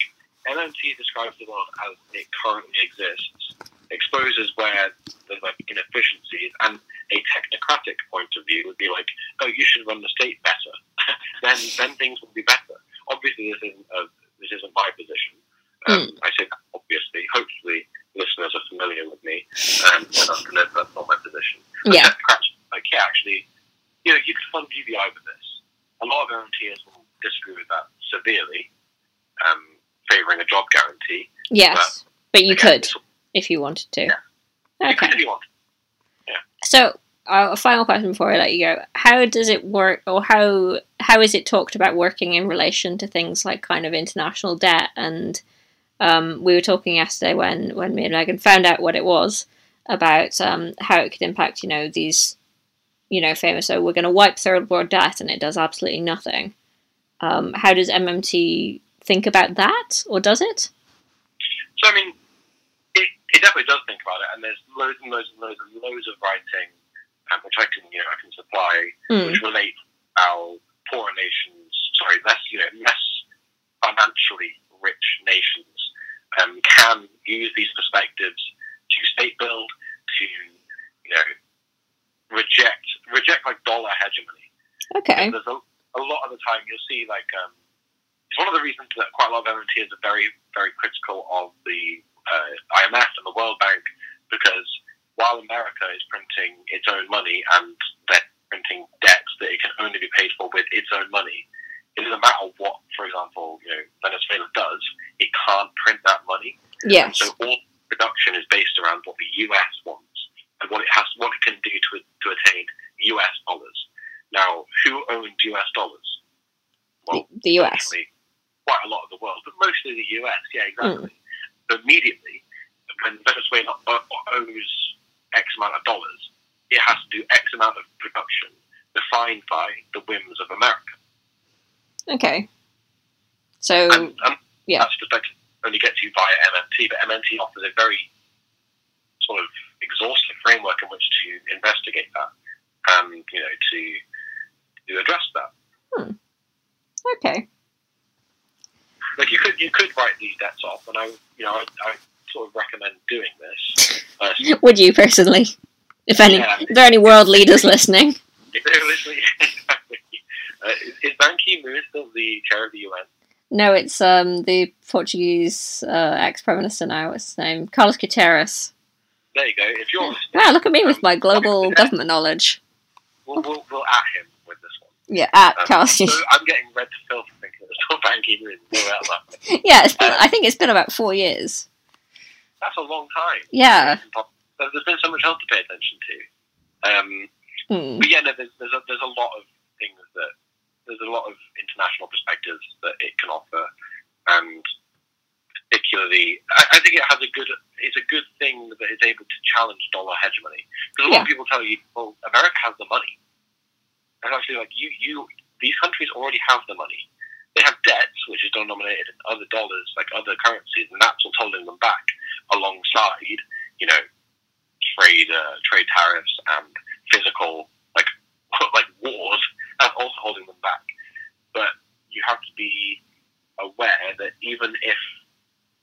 MMT describes the world as it currently exists, exposes where there's like inefficiencies, and a technocratic point of view would be like, oh, you should run the state better. then then things will be better. Obviously, this isn't a, this isn't my position. Um, I say that obviously. Hopefully, listeners are familiar with me. Um, and that's, gonna, that's not my position. But yeah, technocrats, like yeah, actually, you know, you could fund UBI with this. A lot of MMTers will disagree with that severely, um, favouring a job guarantee. yes, but you Again, could if you wanted to. Yeah. You could Okay, if you want. so uh, a final question before I let you go: How does it work, or how how is it talked about working in relation to things like kind of international debt? And um, we were talking yesterday when when me and Megan found out what it was about um, how it could impact, you know, these, you know, famous. So we're going to wipe third world debt, and it does absolutely nothing. Um, how does MMT think about that, or does it? So I mean, it, it definitely does think about it, and there's loads and loads and loads and loads of writing, um, which I can you know I can supply, Mm. which relate how poorer nations, sorry, less you know less financially rich nations, um, can use these perspectives to state build, to you know reject reject like dollar hegemony. Okay. There's a, a lot of the time you'll see like um, it's one of the reasons that quite a lot of MMTs are very very critical of the uh, IMF and the World Bank because while America is printing its own money and they're printing debts that it can only be paid for with its own money, it doesn't matter what, for example, you know Venezuela does, it can't print that money. Yes. So all production is based around what the US wants and what it has, what it can do to to attain US dollars. Now, who owns US dollars? The, US. actually, quite a lot of the world, but mostly the US. Yeah, exactly. Hmm. So immediately, when Venezuela owes X amount of dollars, it has to do X amount of production defined by the whims of America. Okay. So and, and yeah. that's perspective only gets you via MMT, but MMT offers a very sort of exhaustive framework in which to investigate that and you know to to address that. okay. Like you could you could write these debts off, and I you know I, I sort of recommend doing this. Uh, Would you personally? If any, Yeah. are there any world leaders listening? if they're listening, exactly. Uh, is, Ban Ki-moon still the chair of the UN? No, it's um the Portuguese uh, ex prime minister now. What's his name? Carlos Guterres. There you go. If you're listening, Wow, look at me with um, my global government knowledge. We'll, we'll, we'll at him with this one. Yeah, at Um, Carlos. so I'm getting red to filth thinking it's not Ban Ki-moon. No, yeah, it's been. I think it's been about four years. that's a long time. Yeah. There's there's been so much else to pay attention to. Um, Hmm. but yeah, no, there's, there's, a, there's a lot of things that there's a lot of international perspectives that it can offer, and particularly, I, I think it has a good. It's a good thing that it's able to challenge dollar hegemony because a lot of people tell you, well, America has the money, and actually, like you, you, these countries already have the money. They have debts which is denominated in other dollars, like other currencies, and that's what's holding them back, alongside, you know, trade uh, trade tariffs and physical like like wars that's also holding them back. But you have to be aware that even if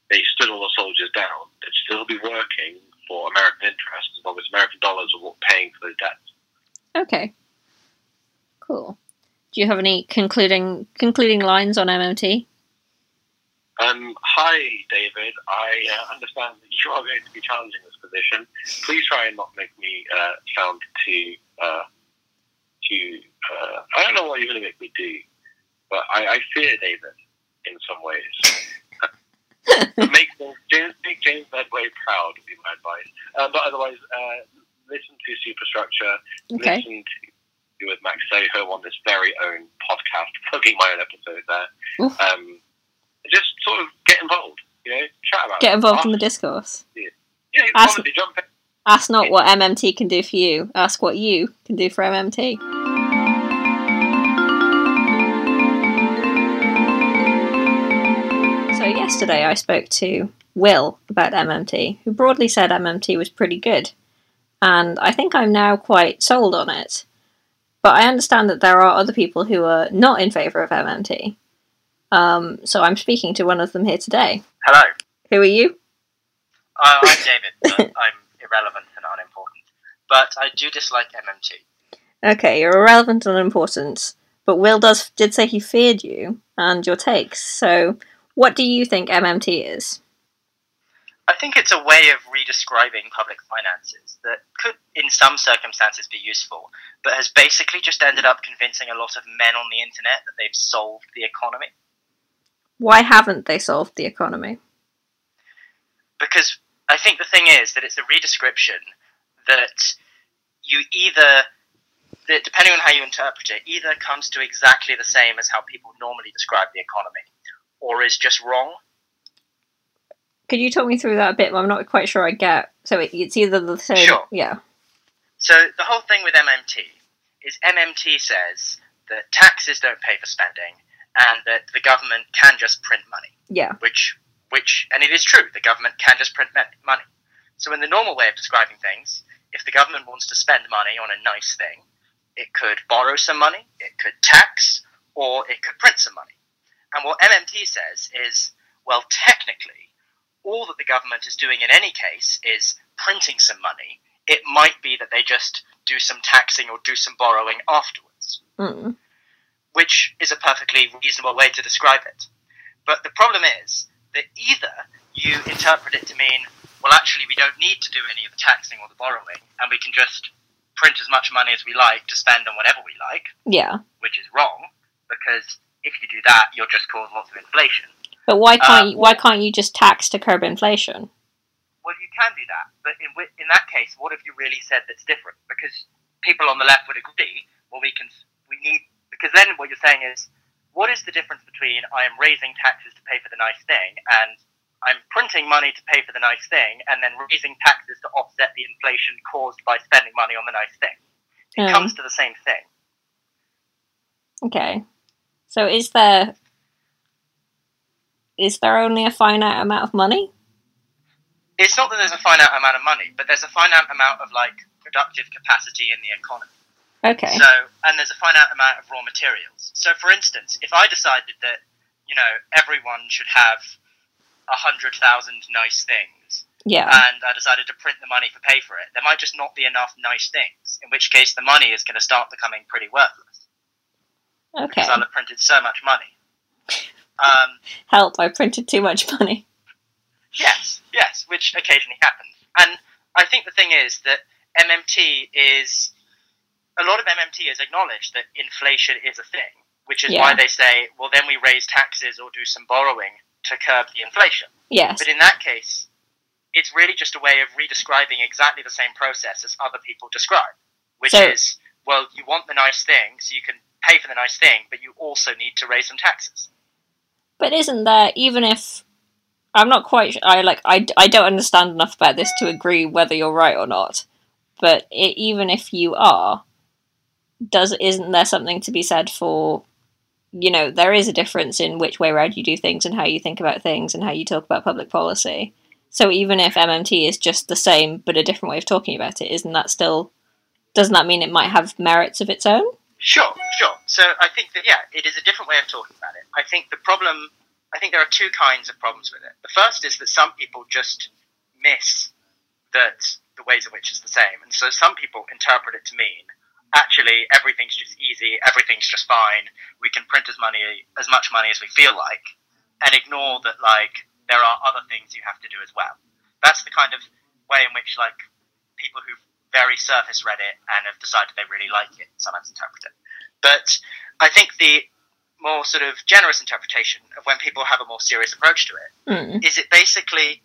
they stood all the soldiers down, they'd still be working for American interests as long as American dollars are paying for those debts. Okay. Cool. Do you have any concluding concluding lines on MMT? Um, hi, David. I uh, understand that you are going to be challenging this position. Please try and not make me uh, sound too uh, too. Uh, I don't know what you're going to make me do, but I, I fear David in some ways. make James, make James Meadway proud would be my advice. Uh, but otherwise, uh, listen to Superstructure. Okay. Listen to with Max Soho on this very own podcast, plugging my own episode there. Um, just sort of get involved. You know, chat about Get it. involved in the discourse. Yeah, Ask- jump in. Ask not what MMT can do for you. Ask what you can do for MMT. So yesterday I spoke to Will about MMT, who broadly said MMT was pretty good, and I think I'm now quite sold on it. But I understand that there are other people who are not in favour of MMT. Um, so I'm speaking to one of them here today. Hello, Who are you? uh, I'm David. but I'm irrelevant and unimportant, but I do dislike MMT. Okay, you're irrelevant and unimportant, but Will does did say he feared you and your takes. So, what do you think MMT is? I think it's a way of redescribing public finances that could, in some circumstances, be useful, but has basically just ended up convincing a lot of men on the internet that they've solved the economy. Why haven't they solved the economy? Because I think the thing is that it's a redescription that you either, that depending on how you interpret it, either comes to exactly the same as how people normally describe the economy, or is just wrong. Could you talk me through that a bit? I'm not quite sure I get. So it, it's either the same. Sure. Yeah. So the whole thing with MMT is MMT says that taxes don't pay for spending and that the government can just print money, Yeah. which which and it is true, the government can just print money. So in the normal way of describing things, if the government wants to spend money on a nice thing, it could borrow some money, it could tax, or it could print some money. And what MMT says is, well, technically, all that the government is doing in any case is printing some money. It might be that they just do some taxing or do some borrowing afterwards, Mm. Which is a perfectly reasonable way to describe it. But the problem is that either you interpret it to mean, well, actually, we don't need to do any of the taxing or the borrowing, and we can just print as much money as we like to spend on whatever we like, Yeah. which is wrong, because if you do that, you'll just cause lots of inflation. But why can't Uh, you, why can't you just tax to curb inflation? Well, you can do that, but in in that case, what have you really said that's different? Because people on the left would agree. Well, we can we need because then what you're saying is, what is the difference between I am raising taxes to pay for the nice thing and I'm printing money to pay for the nice thing and then raising taxes to offset the inflation caused by spending money on the nice thing? It Um, comes to the same thing. Okay. So is there is there only a finite amount of money? It's not that there's a finite amount of money, but there's a finite amount of like productive capacity in the economy. Okay. So, and there's a finite amount of raw materials. So, for instance, if I decided that, you know, everyone should have a hundred thousand nice things, yeah. and I decided to print the money to pay for it, there might just not be enough nice things. In which case, the money is going to start becoming pretty worthless Okay. because I'll have printed so much money. Um, Help! I printed too much money. Yes, yes, which occasionally happens. And I think the thing is that MMT is a lot of MMT has acknowledged that inflation is a thing, which is Yeah. why they say, well, then we raise taxes or do some borrowing to curb the inflation. Yes. But in that case, it's really just a way of redescribing exactly the same process as other people describe, which So- is, well, you want the nice thing, so you can pay for the nice thing, but you also need to raise some taxes. But isn't there even if I'm not quite I like I, I don't understand enough about this to agree whether you're right or not. But it, even if you are, does isn't there something to be said for you know there is a difference in which way around you do things and how you think about things and how you talk about public policy. So even if MMT is just the same but a different way of talking about it, isn't that still doesn't that mean it might have merits of its own? Sure, sure. So I think that yeah, it is a different way of talking about it. I think the problem, I think there are two kinds of problems with it. The first is that some people just miss that the ways in which it's the same, and so some people interpret it to mean actually everything's just easy, everything's just fine. We can print as money as much money as we feel like, and ignore that like there are other things you have to do as well. That's the kind of way in which like people who very surface read it and have decided they really like it sometimes interpret it. But I think the more sort of generous interpretation of when people have a more serious approach to it Mm. is it basically,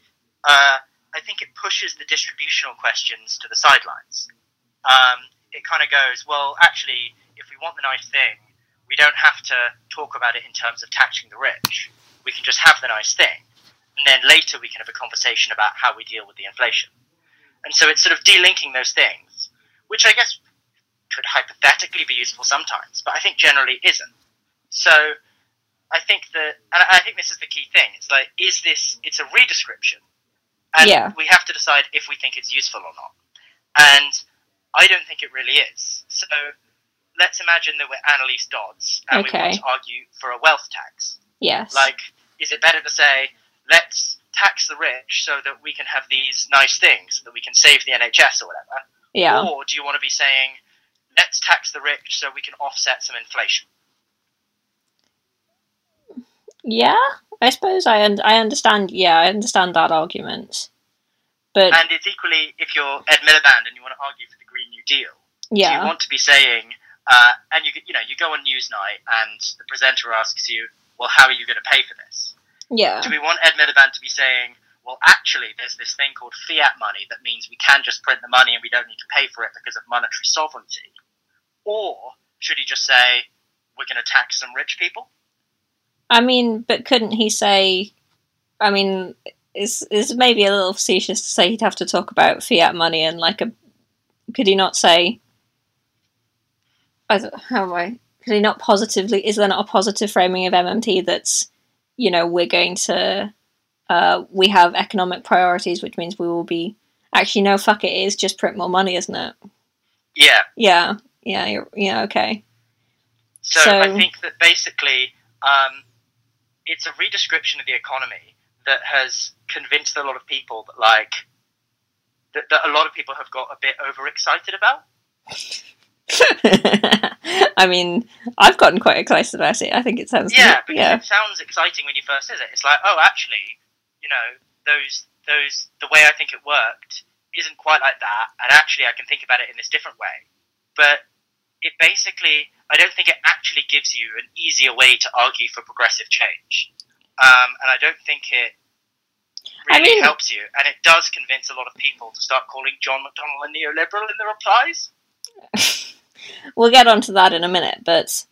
uh, I think it pushes the distributional questions to the sidelines. Um, it kind of goes, well, actually, if we want the nice thing, we don't have to talk about it in terms of taxing the rich. We can just have the nice thing. And then later we can have a conversation about how we deal with the inflation. And so it's sort of delinking those things, which I guess could hypothetically be useful sometimes, but I think generally isn't. So I think that, and I think this is the key thing. It's like, is this? It's a redescription, and Yeah. we have to decide if we think it's useful or not. And I don't think it really is. So let's imagine that we're Anneliese Dodds and we Okay. want to argue for a wealth tax. Yes. Like, is it better to say, let's tax the rich so that we can have these nice things, that we can save the NHS or whatever? yeah. Or do you want to be saying, let's tax the rich so we can offset some inflation? Yeah. I suppose I un- I understand. Yeah, I understand that argument. But And it's equally, if you're Ed Miliband and you want to argue for the Green New Deal, do you want to be saying, uh, and you you know you go on Newsnight and the presenter asks you, well, how are you going to pay for this? yeah, Do we want Ed Miliband to be saying, well, actually, there's this thing called fiat money that means we can just print the money and we don't need to pay for it because of monetary sovereignty? Or should he just say, we're going to tax some rich people? I mean, but couldn't he say? I mean, is is maybe a little facetious to say he'd have to talk about fiat money and like a. Could he not say? I don't, how am I? Could he not positively? Is there not a positive framing of MMT that's, you know, we're going to, uh, we have economic priorities, which means we will be. Actually, no, fuck it, it is just print more money, isn't it? Yeah. Yeah, yeah, you're, yeah. Okay. So, So- I think that basically um, it's a redescription of the economy that has convinced a lot of people that, like, that, that a lot of people have got a bit overexcited about. I mean, I've gotten quite excited about it. I think it sounds Yeah, because yeah, it sounds exciting when you first says it. It's like, oh, actually, you know, those those the way I think it worked isn't quite like that, and actually, I can think about it in this different way. But it basically, I don't think it actually gives you an easier way to argue for progressive change, um, and I don't think it I really mean- helps you. And it does convince a lot of people to start calling John McDonnell a neoliberal in the replies. we'll get onto that in a minute. But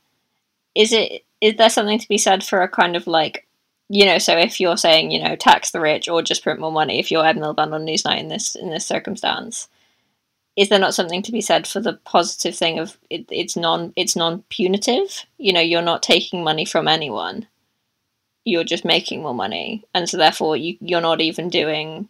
is it is there something to be said for a kind of like you know? So if you're saying you know tax the rich or just print more money, if you're Ed Miliband on Newsnight in this in this circumstance, is there not something to be said for the positive thing of it, it's non it's non punitive? You know, you're not taking money from anyone. You're just making more money, and so therefore you you're not even doing.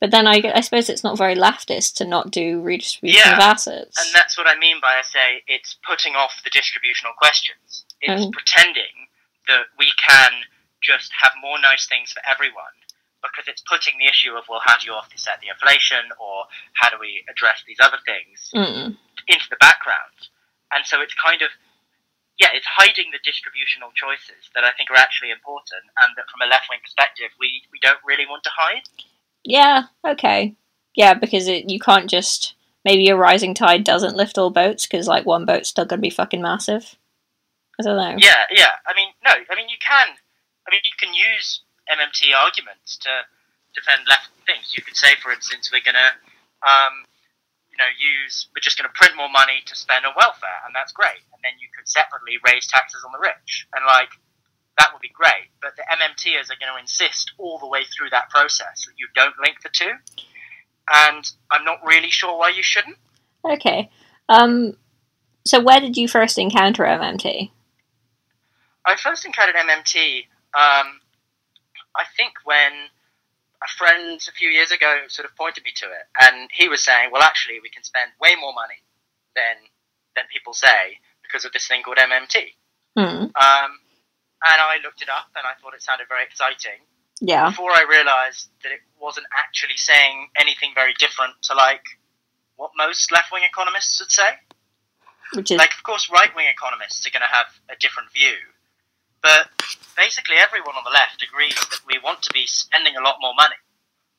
But then I, I suppose it's not very leftist to not do redistribution Yeah, of assets. And that's what I mean by I say it's putting off the distributional questions. It's Mm. pretending that we can just have more nice things for everyone because it's putting the issue of, well, how do you offset the inflation or how do we address these other things Mm. into the background. And so it's kind of, yeah, it's hiding the distributional choices that I think are actually important and that from a left wing perspective we, we don't really want to hide. Yeah, okay. Yeah, because it, you can't just. Maybe a rising tide doesn't lift all boats because, like, one boat's still going to be fucking massive. I don't know. Yeah, yeah. I mean, no. I mean, you can. I mean, you can use MMT arguments to defend left things. You could say, for instance, we're gonna, um, you know, use we're just gonna print more money to spend on welfare, and that's great. And then you could separately raise taxes on the rich, and like that would be great. But the MMTers are going to insist all the way through that process that you don't link the two. And I'm not really sure why you shouldn't. Okay. Um. So, where did you first encounter MMT? I first encountered MMT, um, I think when a friend a few years ago sort of pointed me to it, and he was saying, "Well, actually, we can spend way more money than than people say because of this thing called MMT." Hmm. Um, and I looked it up, and I thought it sounded very exciting. Yeah. Before I realised that it wasn't actually saying anything very different to like what most left wing economists would say Which is. like of course right wing economists are going to have a different view But basically, everyone on the left agrees that we want to be spending a lot more money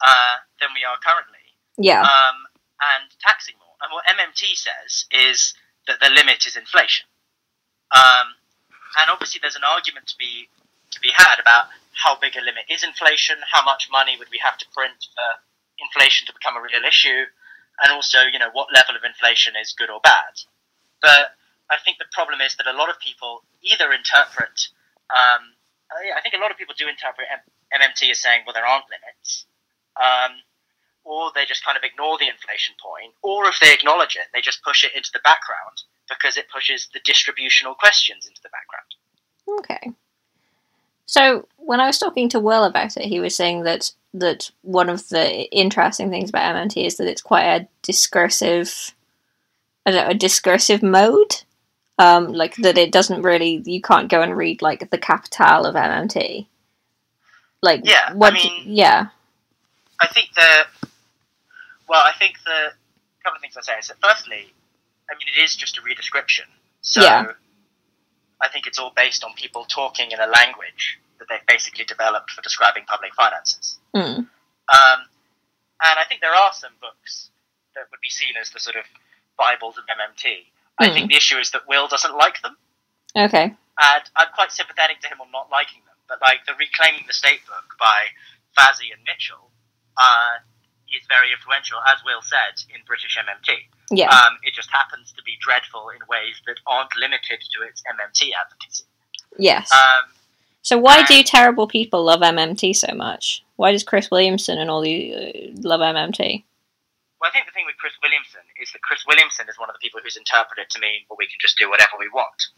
uh, than we are currently, Yeah. um, and taxing more. And what MMT says is that the limit is inflation. Um, and obviously, there's an argument to be to be had about how big a limit is inflation, how much money would we have to print for inflation to become a real issue, and also, you know, what level of inflation is good or bad. But I think the problem is that a lot of people either interpret, um, I think a lot of people do interpret MMT as saying, well, there aren't limits, um, or they just kind of ignore the inflation point, or if they acknowledge it, they just push it into the background because it pushes the distributional questions into the background. Okay. So when I was talking to Will about it, he was saying that that one of the interesting things about MMT is that it's quite a discursive, I don't know, a discursive mode. Um, like that, it doesn't really. You can't go and read like the capital of MMT. Like Yeah, I what? mean- yeah. I think the well, I think the couple of things I say is that firstly, I mean it is just a redescription. So Yeah. I think it's all based on people talking in a language that they've basically developed for describing public finances. Mm. Um, and I think there are some books that would be seen as the sort of Bibles of MMT. I Hmm. think the issue is that Will doesn't like them, Okay. and I'm quite sympathetic to him on not liking them. But like the Reclaiming the State book by Fazi and Mitchell uh, is very influential, as Will said, in British MMT. Yeah. Um, it just happens to be dreadful in ways that aren't limited to its MMT advocacy. yes. Um, so why do terrible people love MMT so much? Why does Chris Williamson and all the uh, love MMT? Well, I think the thing with Chris Williamson is that Chris Williamson is one of the people who's interpreted to mean, well, we can just do whatever we want.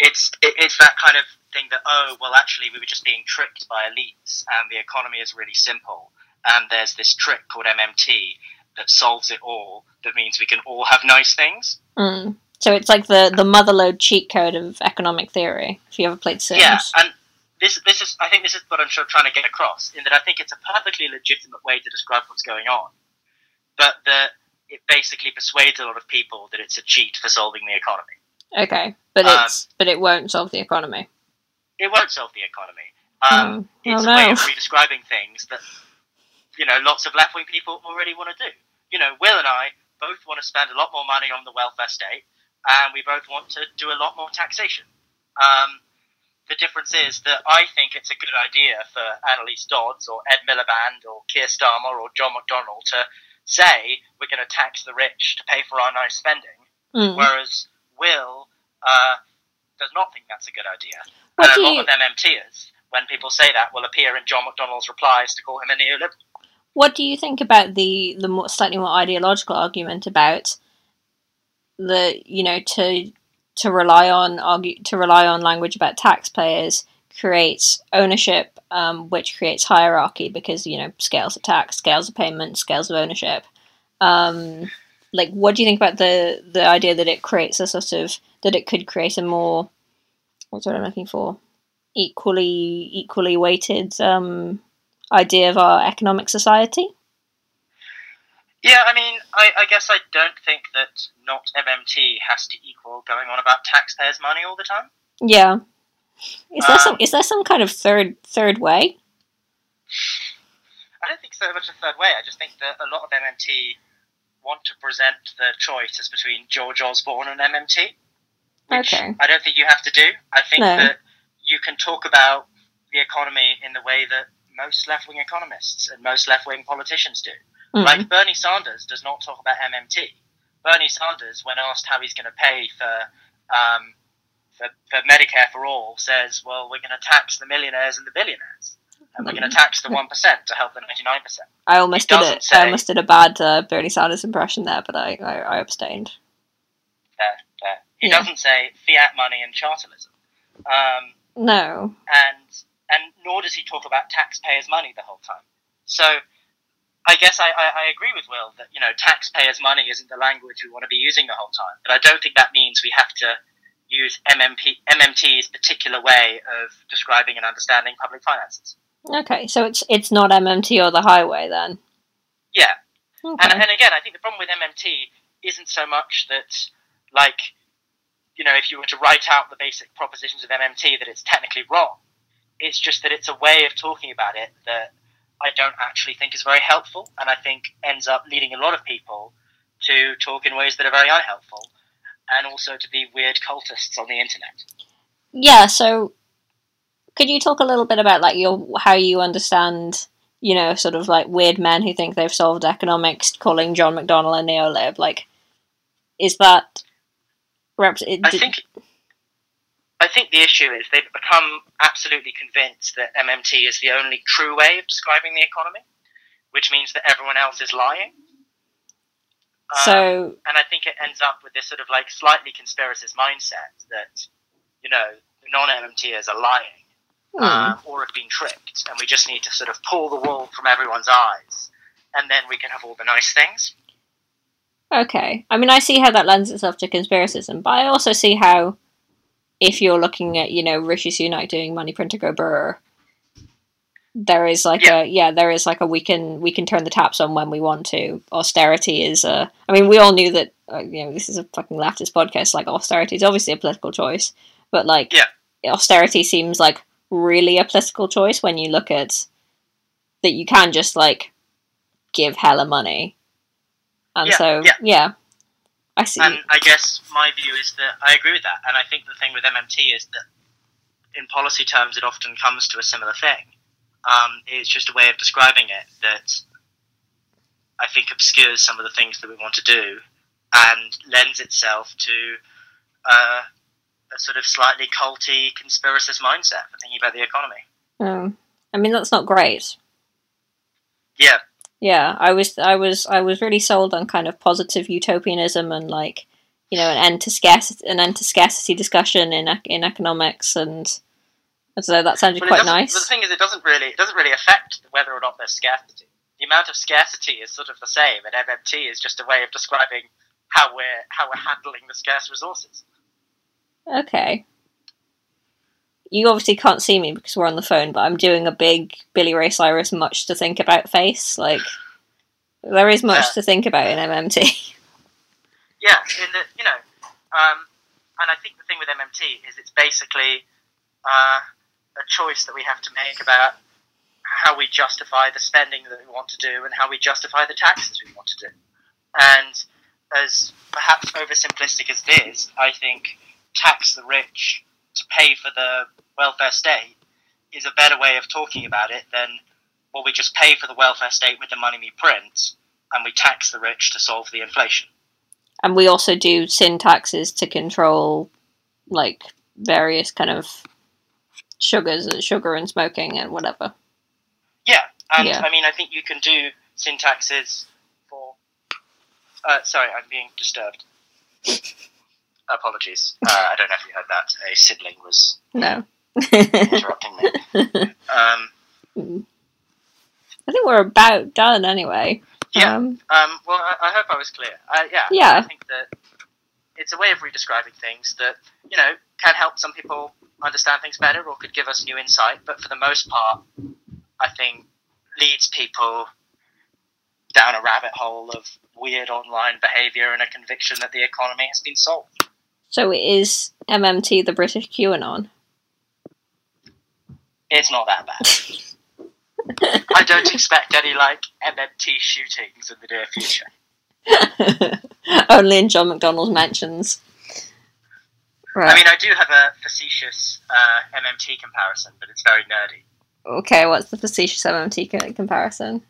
It's it, it's that kind of thing that oh, well, actually, we were just being tricked by elites, and the economy is really simple, and there's this trick called MMT that solves it all. That means we can all have nice things. Mm. So it's like the the motherlode cheat code of economic theory. If you ever played Sims. Yeah, and this this is I think this is what I'm sort of trying to get across in that I think it's a perfectly legitimate way to describe what's going on, but that it basically persuades a lot of people that it's a cheat for solving the economy. Okay, but Um, it's but it won't solve the economy. It won't solve the economy. Um, Mm. Oh, it's no. a way of redescribing things that you know lots of left wing people already want to do. You know, Will and I both want to spend a lot more money on the welfare state, and we both want to do a lot more taxation. Um, the difference is that I think it's a good idea for Anneliese Dodds or Ed Miliband or Keir Starmer or John McDonnell to say we're going to tax the rich to pay for our nice spending, Mm. whereas Will uh, does not think that's a good idea. What and a lot you of MMTers, when people say that, will appear in John McDonnell's replies to call him a neoliberal. What do you think about the the more, slightly more ideological argument about the you know to to rely on argue to rely on language about taxpayers creates ownership, um, which creates hierarchy because you know scales of tax, scales of payment, scales of ownership. Um, like, what do you think about the the idea that it creates a sort of that it could create a more what's what I'm looking for equally equally weighted um, idea of our economic society? Yeah, I mean, I, I guess I don't think that not MMT has to equal going on about taxpayers' money all the time. Yeah. Is there some Um, is there some kind of third third way? I don't think so much a third way. I just think that a lot of MMT want to present the choice as between George Osborne and MMT. Which Okay. I don't think you have to do. I think No. that you can talk about the economy in the way that most left wing economists and most left wing politicians do. Mm. Like Bernie Sanders does not talk about MMT. Bernie Sanders, when asked how he's going to pay for, um, for for Medicare for all, says, "Well, we're going to tax the millionaires and the billionaires, and we're going to tax the one percent to help the ninety nine percent." I almost did it. say- I almost did a bad uh, Bernie Sanders impression there, but I I, I abstained. Fair, fair. He Yeah. doesn't say fiat money and chartalism. um, No. and and nor does he talk about taxpayers' money the whole time. So. I guess I, I, I agree with Will that you know taxpayers' money isn't the language we want to be using the whole time, but I don't think that means we have to use MMP, MMT's particular way of describing and understanding public finances. Okay, so it's it's not MMT or the highway then. Yeah, Okay. and, and again, I think the problem with MMT isn't so much that like you know, if you were to write out the basic propositions of MMT, that it's technically wrong. It's just that it's a way of talking about it that I don't actually think is very helpful, and I think ends up leading a lot of people to talk in ways that are very unhelpful, and also to be weird cultists on the internet. Yeah, so could you talk a little bit about like your how you understand, you know, sort of like weird men who think they've solved economics calling John McDonnell a neolib? Like is that rep- it, I think I think the issue is they've become absolutely convinced that MMT is the only true way of describing the economy, which means that everyone else is lying. Um, so and I think it ends up with this sort of like slightly conspiracist mindset that you know the non-MMTers are lying uh, or have been tricked, and we just need to sort of pull the wool from everyone's eyes, and then we can have all the nice things. Okay. I mean, I see how that lends itself to conspiracism, but I also see how, if you're looking at, you know, Rishi Sunak doing Money Printer Go Brr, there is like Yeah. a yeah, there is like a we can we can turn the taps on when we want to. Austerity is a. I mean, we all knew that. Uh, you know, this is a fucking leftist podcast. Like austerity is obviously a political choice, but like Yeah. austerity seems like really a political choice when you look at that you can just like give hella money. And Yeah, so yeah. yeah. I see. And I guess my view is that I agree with that, and I think the thing with MMT is that in policy terms, it often comes to a similar thing. Um, it's just a way of describing it that I think obscures some of the things that we want to do and lends itself to uh, a sort of slightly culty, conspiracist mindset for thinking about the economy. Um, I mean, that's not great. Yeah, Yeah, I was, I was, I was really sold on kind of positive utopianism and like, you know, an end to scarcity, an end to scarcity discussion in in economics, and so that sounded it quite nice. But the thing is, it doesn't really it doesn't really affect whether or not there's scarcity. The amount of scarcity is sort of the same, and MMT is just a way of describing how we're how we're handling the scarce resources. Okay. You obviously can't see me because we're on the phone, but I'm doing a big Billy Ray Cyrus much to think about face. Like, there is much Yeah. to think about in MMT. Yeah, in the, you know, um, and I think the thing with MMT is it's basically uh, a choice that we have to make about how we justify the spending that we want to do and how we justify the taxes we want to do. And as perhaps oversimplistic as it is, I think tax the rich to pay for the welfare state is a better way of talking about it than, well, we just pay for the welfare state with the money we print and we tax the rich to solve the inflation. and we also do sin taxes to control, like, various kind of sugars, sugar and smoking and whatever. Yeah, and Yeah. I mean, I think you can do sin taxes for. Uh, sorry, I'm being disturbed. Apologies. Uh, I don't know if you heard that. A sibling was No. interrupting me. Um, I think we're about done anyway. Yeah. Um, um, well, I, I hope I was clear. Uh, yeah. Yeah. I think that it's a way of redescribing things that you know can help some people understand things better or could give us new insight. But for the most part, I think leads people down a rabbit hole of weird online behavior and a conviction that the economy has been solved. so is MMT the British QAnon? It's not that bad. I don't expect any like MMT shootings in the near future. Only in John McDonnell's mentions. Right. I mean, I do have a facetious uh, MMT comparison, but it's very nerdy. okay, what's the facetious MMT co- comparison?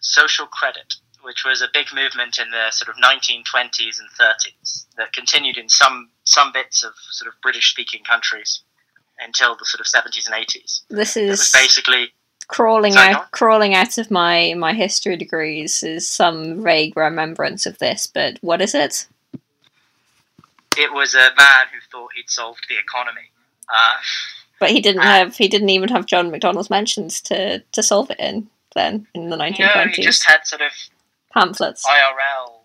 Social credit, which was a big movement in the sort of 1920s and 30s that continued in some some bits of sort of British-speaking countries until the sort of 70s and 80s. This is basically crawling Sorry, out on. crawling out of my my history degrees is some vague remembrance of this, but what is it? It was a man who thought he'd solved the economy. Uh, But he didn't have he didn't even have John McDonnell's mentions to to solve it in then in the 1920s. no, he just had sort of pamphlets. IRL,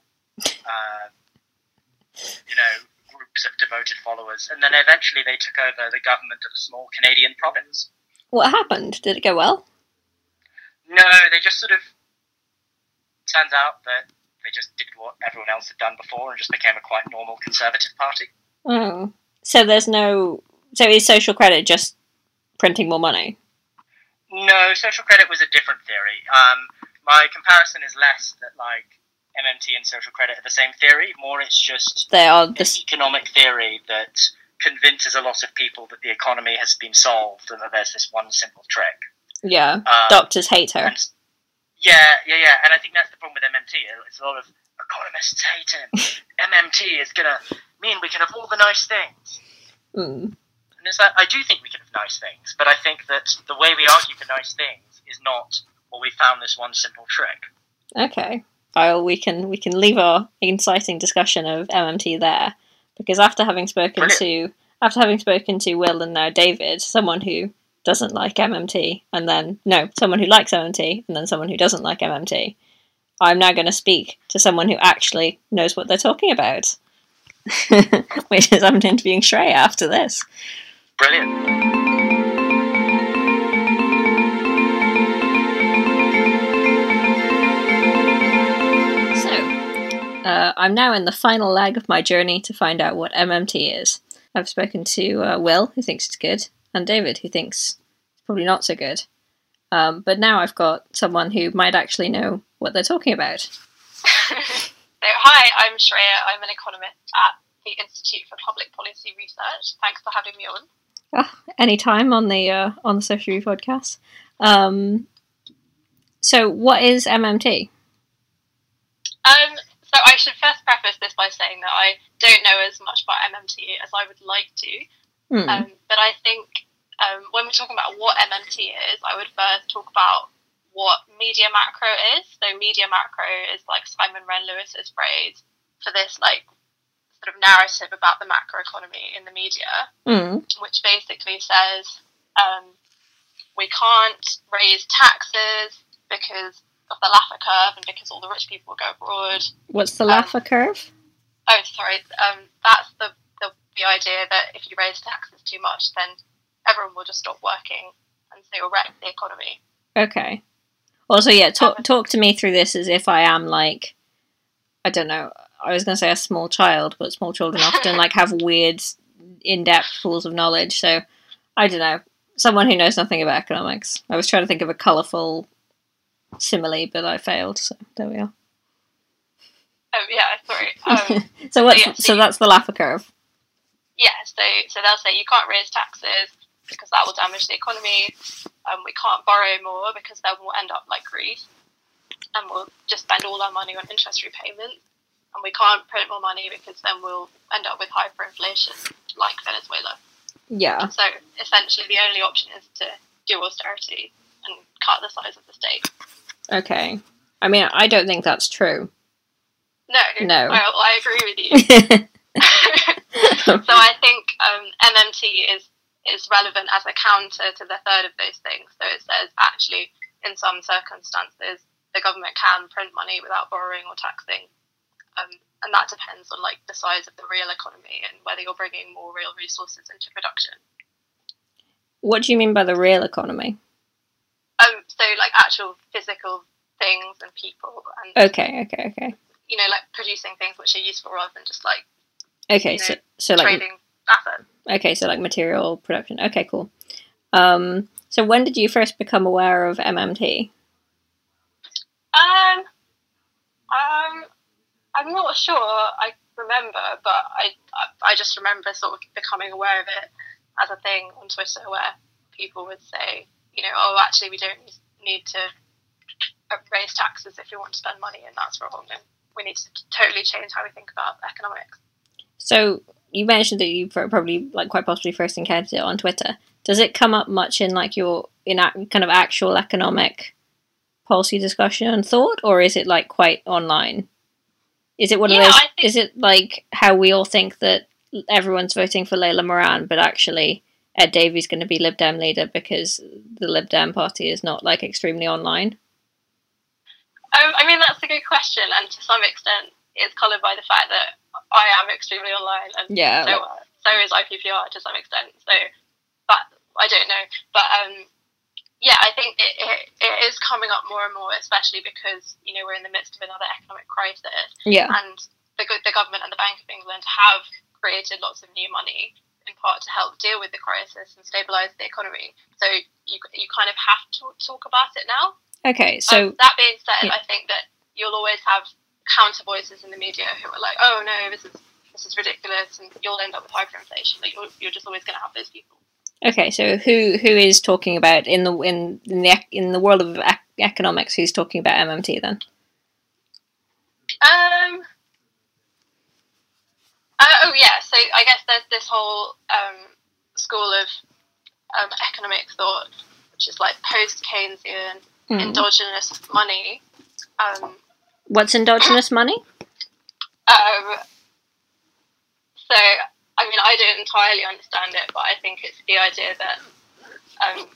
uh, you know, groups of devoted followers, and then eventually they took over the government of a small Canadian province. What happened? Did it go well? No, they just sort of turns out that they just did what everyone else had done before and just became a quite normal conservative party. Oh, so there's no. So is social credit just printing more money? No, social credit was a different theory. Um, my comparison is less that like MMT and social credit are the same theory. More, it's just They are this. economic theory that convinces a lot of people that the economy has been solved and that there's this one simple trick. Yeah, Um, doctors hate her. and- yeah, yeah, yeah. And I think that's the problem with MMT. It's a lot of economists hate him. MMT is gonna mean we can have all the nice things. Mm. And it's like, I do think we can have nice things, but I think that the way we argue for nice things is not, well, we found this one simple trick. Okay. Well, we can we can leave our inciting discussion of MMT there because after having spoken to after having spoken to Will and now David, someone who doesn't like MMT, and then no, someone who likes MMT, and then someone who doesn't like MMT, I'm now going to speak to someone who actually knows what they're talking about. Which is I'm interviewing Shrey after this. Brilliant. So, uh, I'm now in the final leg of my journey to find out what MMT is. I've spoken to uh, Will, who thinks it's good, and David, who thinks it's probably not so good. Um, but now I've got someone who might actually know what they're talking about. so, hi, I'm Shreya. I'm an economist at the Institute for Public Policy Research. Thanks for having me on. Anytime on the uh, on the Social Review podcast. Um, so, what is MMT? Um, so, I should first preface this by saying that I don't know as much about MMT as I would like to. Hmm. Um, but I think um, when we're talking about what MMT is, I would first talk about what media macro is. So, media macro is like Simon Wren Lewis's phrase for this, like, sort of narrative about the macroeconomy in the media. Hmm. which basically says um, we can't raise taxes because of the Laffer curve and because all the rich people will go abroad. What's the Um, Laffer curve? Oh, sorry. Um, that's the, the idea that if you raise taxes too much, then everyone will just stop working, and so you'll wreck the economy. Okay. Also, yeah, talk Um, talk to me through this as if I am like, I don't know. I was going to say a small child, but small children often like have weird, in-depth pools of knowledge. So, I don't know. Someone who knows nothing about economics. I was trying to think of a colourful simile, but I failed. So there we are. Oh yeah, sorry. Um, So what's yeah, so so that's the Laffer curve. Yeah, so so they'll say you can't raise taxes because that will damage the economy. Um, we can't borrow more because then we'll end up like Greece, and we'll just spend all our money on interest repayments. And we can't print more money because then we'll end up with hyperinflation like Venezuela. Yeah. So essentially, the only option is to do austerity and cut the size of the state. Okay. I mean, I don't think that's true. No, No. Well, I agree with you. so I think um, MMT is is relevant as a counter to the third of those things. So it says actually, in some circumstances, the government can print money without borrowing or taxing, um, and that depends on like the size of the real economy and whether you're bringing more real resources into production. what do you mean by the real economy? Um, so like actual physical things and people, and Okay, okay, okay. you know like producing things which are useful rather than just like Okay, You so know, so like trading. Okay, so like material production. Okay, cool. Um, so when did you first become aware of MMT? Um, um, I'm not sure. I remember, but I, I, I just remember sort of becoming aware of it as a thing on Twitter, where people would say, you know, oh, actually, we don't need to raise taxes if we want to spend money, and that's wrong, and we need to totally change how we think about economics. So you mentioned that you probably like quite possibly first encountered it on Twitter. Does it come up much in like your in kind of actual economic policy discussion and thought, or is it like quite online? Is it one Yeah, of those? Think- Is it like how we all think that everyone's voting for Layla Moran, but actually Ed Davey's going to be Lib Dem leader because the Lib Dem party is not like extremely online? Um, I mean, that's a good question, and to some extent, it's coloured by the fact that I am extremely online, and Yeah, so, so is IPPR to some extent. So, but I don't know. But um, yeah, I think it, it, it is coming up more and more, especially because you know we're in the midst of another economic crisis, yeah, and the the government and the Bank of England have created lots of new money in part to help deal with the crisis and stabilize the economy. So you you kind of have to talk about it now. Okay, so um, that being said, yeah. I think that you'll always have counter voices in the media who are like, "Oh no, this is this is ridiculous," and you'll end up with hyperinflation. Like you're, you're just always going to have those people. okay, so who who is talking about in the in in the in the world of ec- economics? Who's talking about MMT then? Um. Uh, oh yeah, so I guess there's this whole um, school of um, economic thought, which is like post Keynesian Hmm. endogenous money. Um, What's endogenous money? um, so I mean, I don't entirely understand it, but I think it's the idea that, um,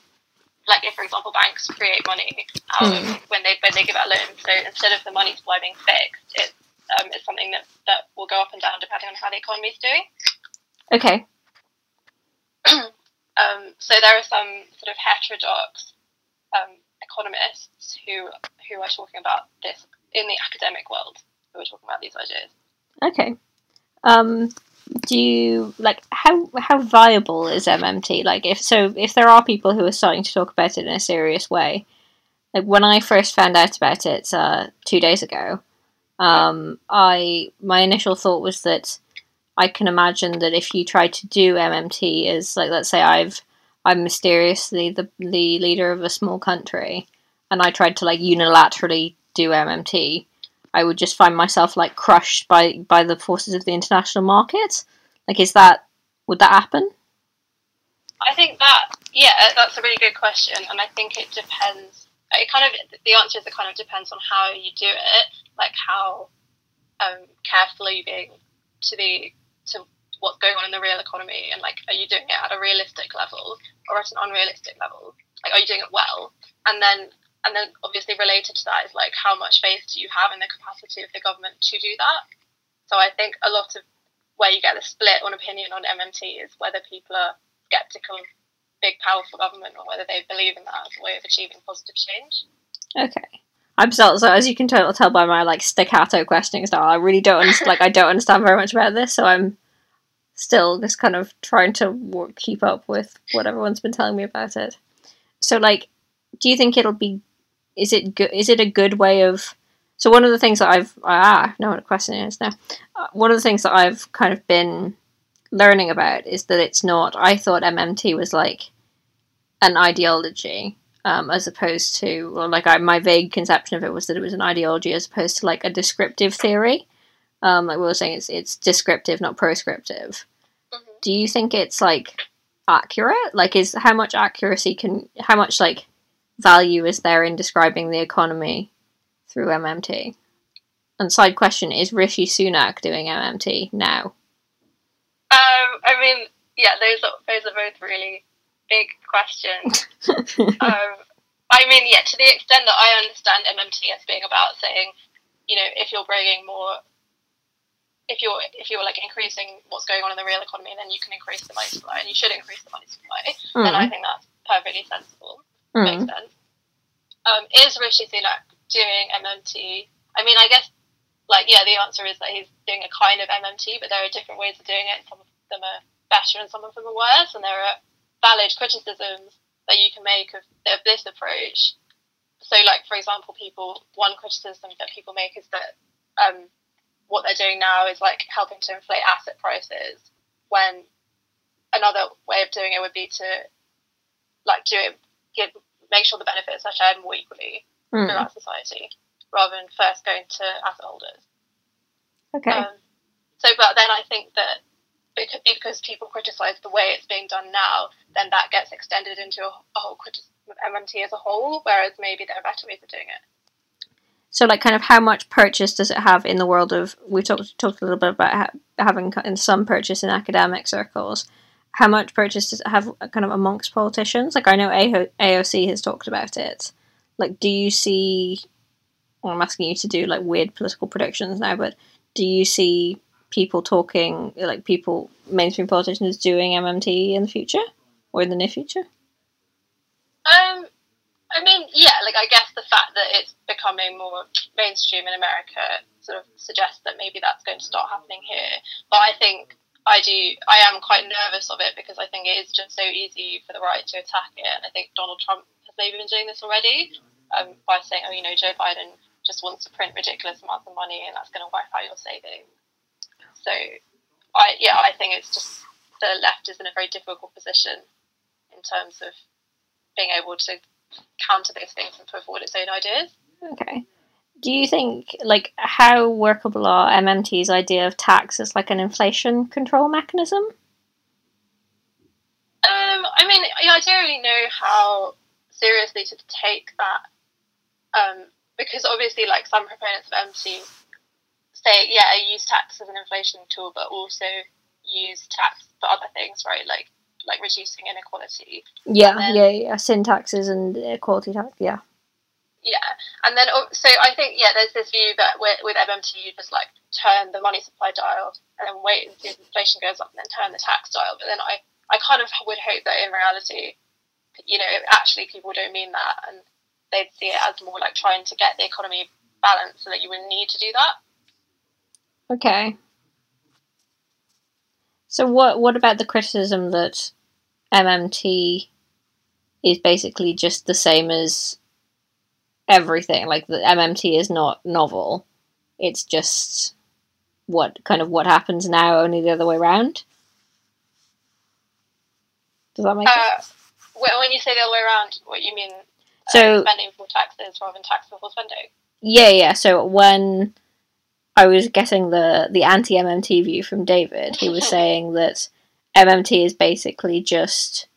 like, if for example banks create money of when they when they give out loans, so instead of the money supply being fixed, it um, it's something that, that will go up and down depending on how the economy is doing. Okay, Um, so there are some sort of heterodox um, economists who who are talking about this in the academic world. Who are talking about these ideas. okay. Um, do you like how how viable is MMT? Like, if so, if there are people who are starting to talk about it in a serious way, like when I first found out about it uh, two days ago, um, I my initial thought was that I can imagine that if you try to do MMT as like let's say I've I'm mysteriously the the leader of a small country and I tried to like unilaterally do MMT, I would just find myself like crushed by by the forces of the international market. Like is that would that happen? I think that yeah, that's a really good question, and I think it depends. It kind of the answer is it kind of depends on how you do it, like how um, careful are you being to the to what's going on in the real economy, and like are you doing it at a realistic level or at an unrealistic level? Like are you doing it well? And then and then obviously related to that is like how much faith do you have in the capacity of the government to do that? So I think a lot of where you get the split on opinion on MMT is whether people are skeptical of big powerful government or whether they believe in that as a way of achieving positive change. Okay. I'm so, so as you can tell, tell by my like staccato questioning style, I really don't understand, like I don't understand very much about this, so I'm still just kind of trying to work, keep up with what everyone's been telling me about it. So like, do you think it'll be? Is it good? Is it a good way of? So one of the things that I've ah I know what a question is now. Uh, one of the things that I've kind of been learning about is that it's not. I thought MMT was like an ideology um, as opposed to well, like I, my vague conception of it was that it was an ideology as opposed to like a descriptive theory. Um, like we were saying, it's it's descriptive, not prescriptive. Mhm. Do you think it's like accurate? Like, is how much accuracy can how much like value is there in describing the economy through MMT? And side question is Rishi Sunak doing MMT now? Um, I mean, yeah, those are those are both really big questions. um, I mean, yeah, to the extent that I understand MMT as being about saying, you know, if you're bringing more, if you're if you're like increasing what's going on in the real economy, then you can increase the money supply, and you should increase the money supply. and I Mm, think that's perfectly sensible. Mm. Makes sense. Um, is Rishi Sunak doing MMT? I mean, I guess, like, yeah, the answer is that he's doing a kind of MMT, but there are different ways of doing it. Some of them are better and some of them are worse, and there are valid criticisms that you can make of, of this approach. So, like, for example, people, one criticism that people make is that um, what they're doing now is, like, helping to inflate asset prices, when another way of doing it would be to, like, do it, give, make sure the benefits are shared more equally Mm. throughout society, rather than first going to asset holders. Okay. Um, so, but then I think that because, because people criticise the way it's being done now, then that gets extended into a, a whole criticism of MMT as a whole, whereas maybe there are better ways of doing it. So, like, kind of how much purchase does it have in the world of? We talked talked a little bit about ha- having in some purchase in academic circles. How much purchase have, kind of amongst politicians? Like, I know AOC has talked about it. Like, do you see? Well, I'm asking you to do like weird political predictions now, but do you see people talking like people mainstream politicians doing MMT in the future or in the near future? Um, I mean, yeah, like I guess the fact that it's becoming more mainstream in America sort of suggests that maybe that's going to start happening here. But I think I do. I am quite nervous of it because I think it is just so easy for the right to attack it, and I think Donald Trump has maybe been doing this already um, by saying, "Oh, you know, Joe Biden just wants to print ridiculous amounts of money, and that's going to wipe out your savings." So, I yeah, I think it's just the left is in a very difficult position in terms of being able to counter those things and put forward its own ideas. Okay. Do you think, like, how workable are MMT's idea of tax as like an inflation control mechanism? Um, I mean, I don't really know how seriously to take that, um, because obviously, like some proponents of MMT say, yeah, use tax as an inflation tool, but also use tax for other things, right? Like like reducing inequality. Yeah, then- yeah, yeah. Sin taxes and equality tax. Yeah. Yeah, and then oh, so I think yeah, there's this view that with, with MMT you just like turn the money supply dial and then wait and see if inflation goes up and then turn the tax dial. But then I I kind of would hope that in reality, you know, actually people don't mean that and they'd see it as more like trying to get the economy balanced so that you wouldn't need to do that. Okay. So what what about the criticism that MMT is basically just the same as everything? Like the MMT is not novel. It's just what kind of what happens now, only the other way around. Does that make sense? Uh, when when you say the other way around, what you mean? uh, So- spending before taxes rather than tax before spending. Yeah, yeah. So when I was getting the the anti MMT view from David, he was saying that MMT is basically just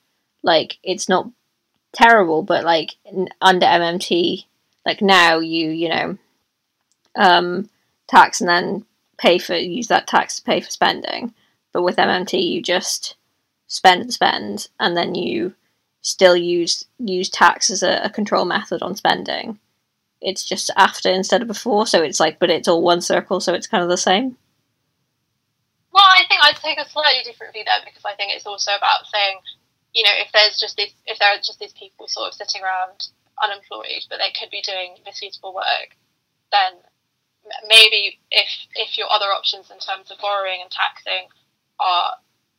like it's not terrible, but like n- under MMT, like now you you know um, tax and then pay for use that tax to pay for spending, but with MMT you just spend spend, and then you still use use tax as a, a control method on spending it's just after instead of before. So it's like, but it's all one circle, so it's kind of the same. Well, I think I'd take a slightly different view there because I think it's also about saying, you know, if there's just these, if there are just these people sort of sitting around unemployed, but they could be doing suitable work, then maybe if if your other options in terms of borrowing and taxing are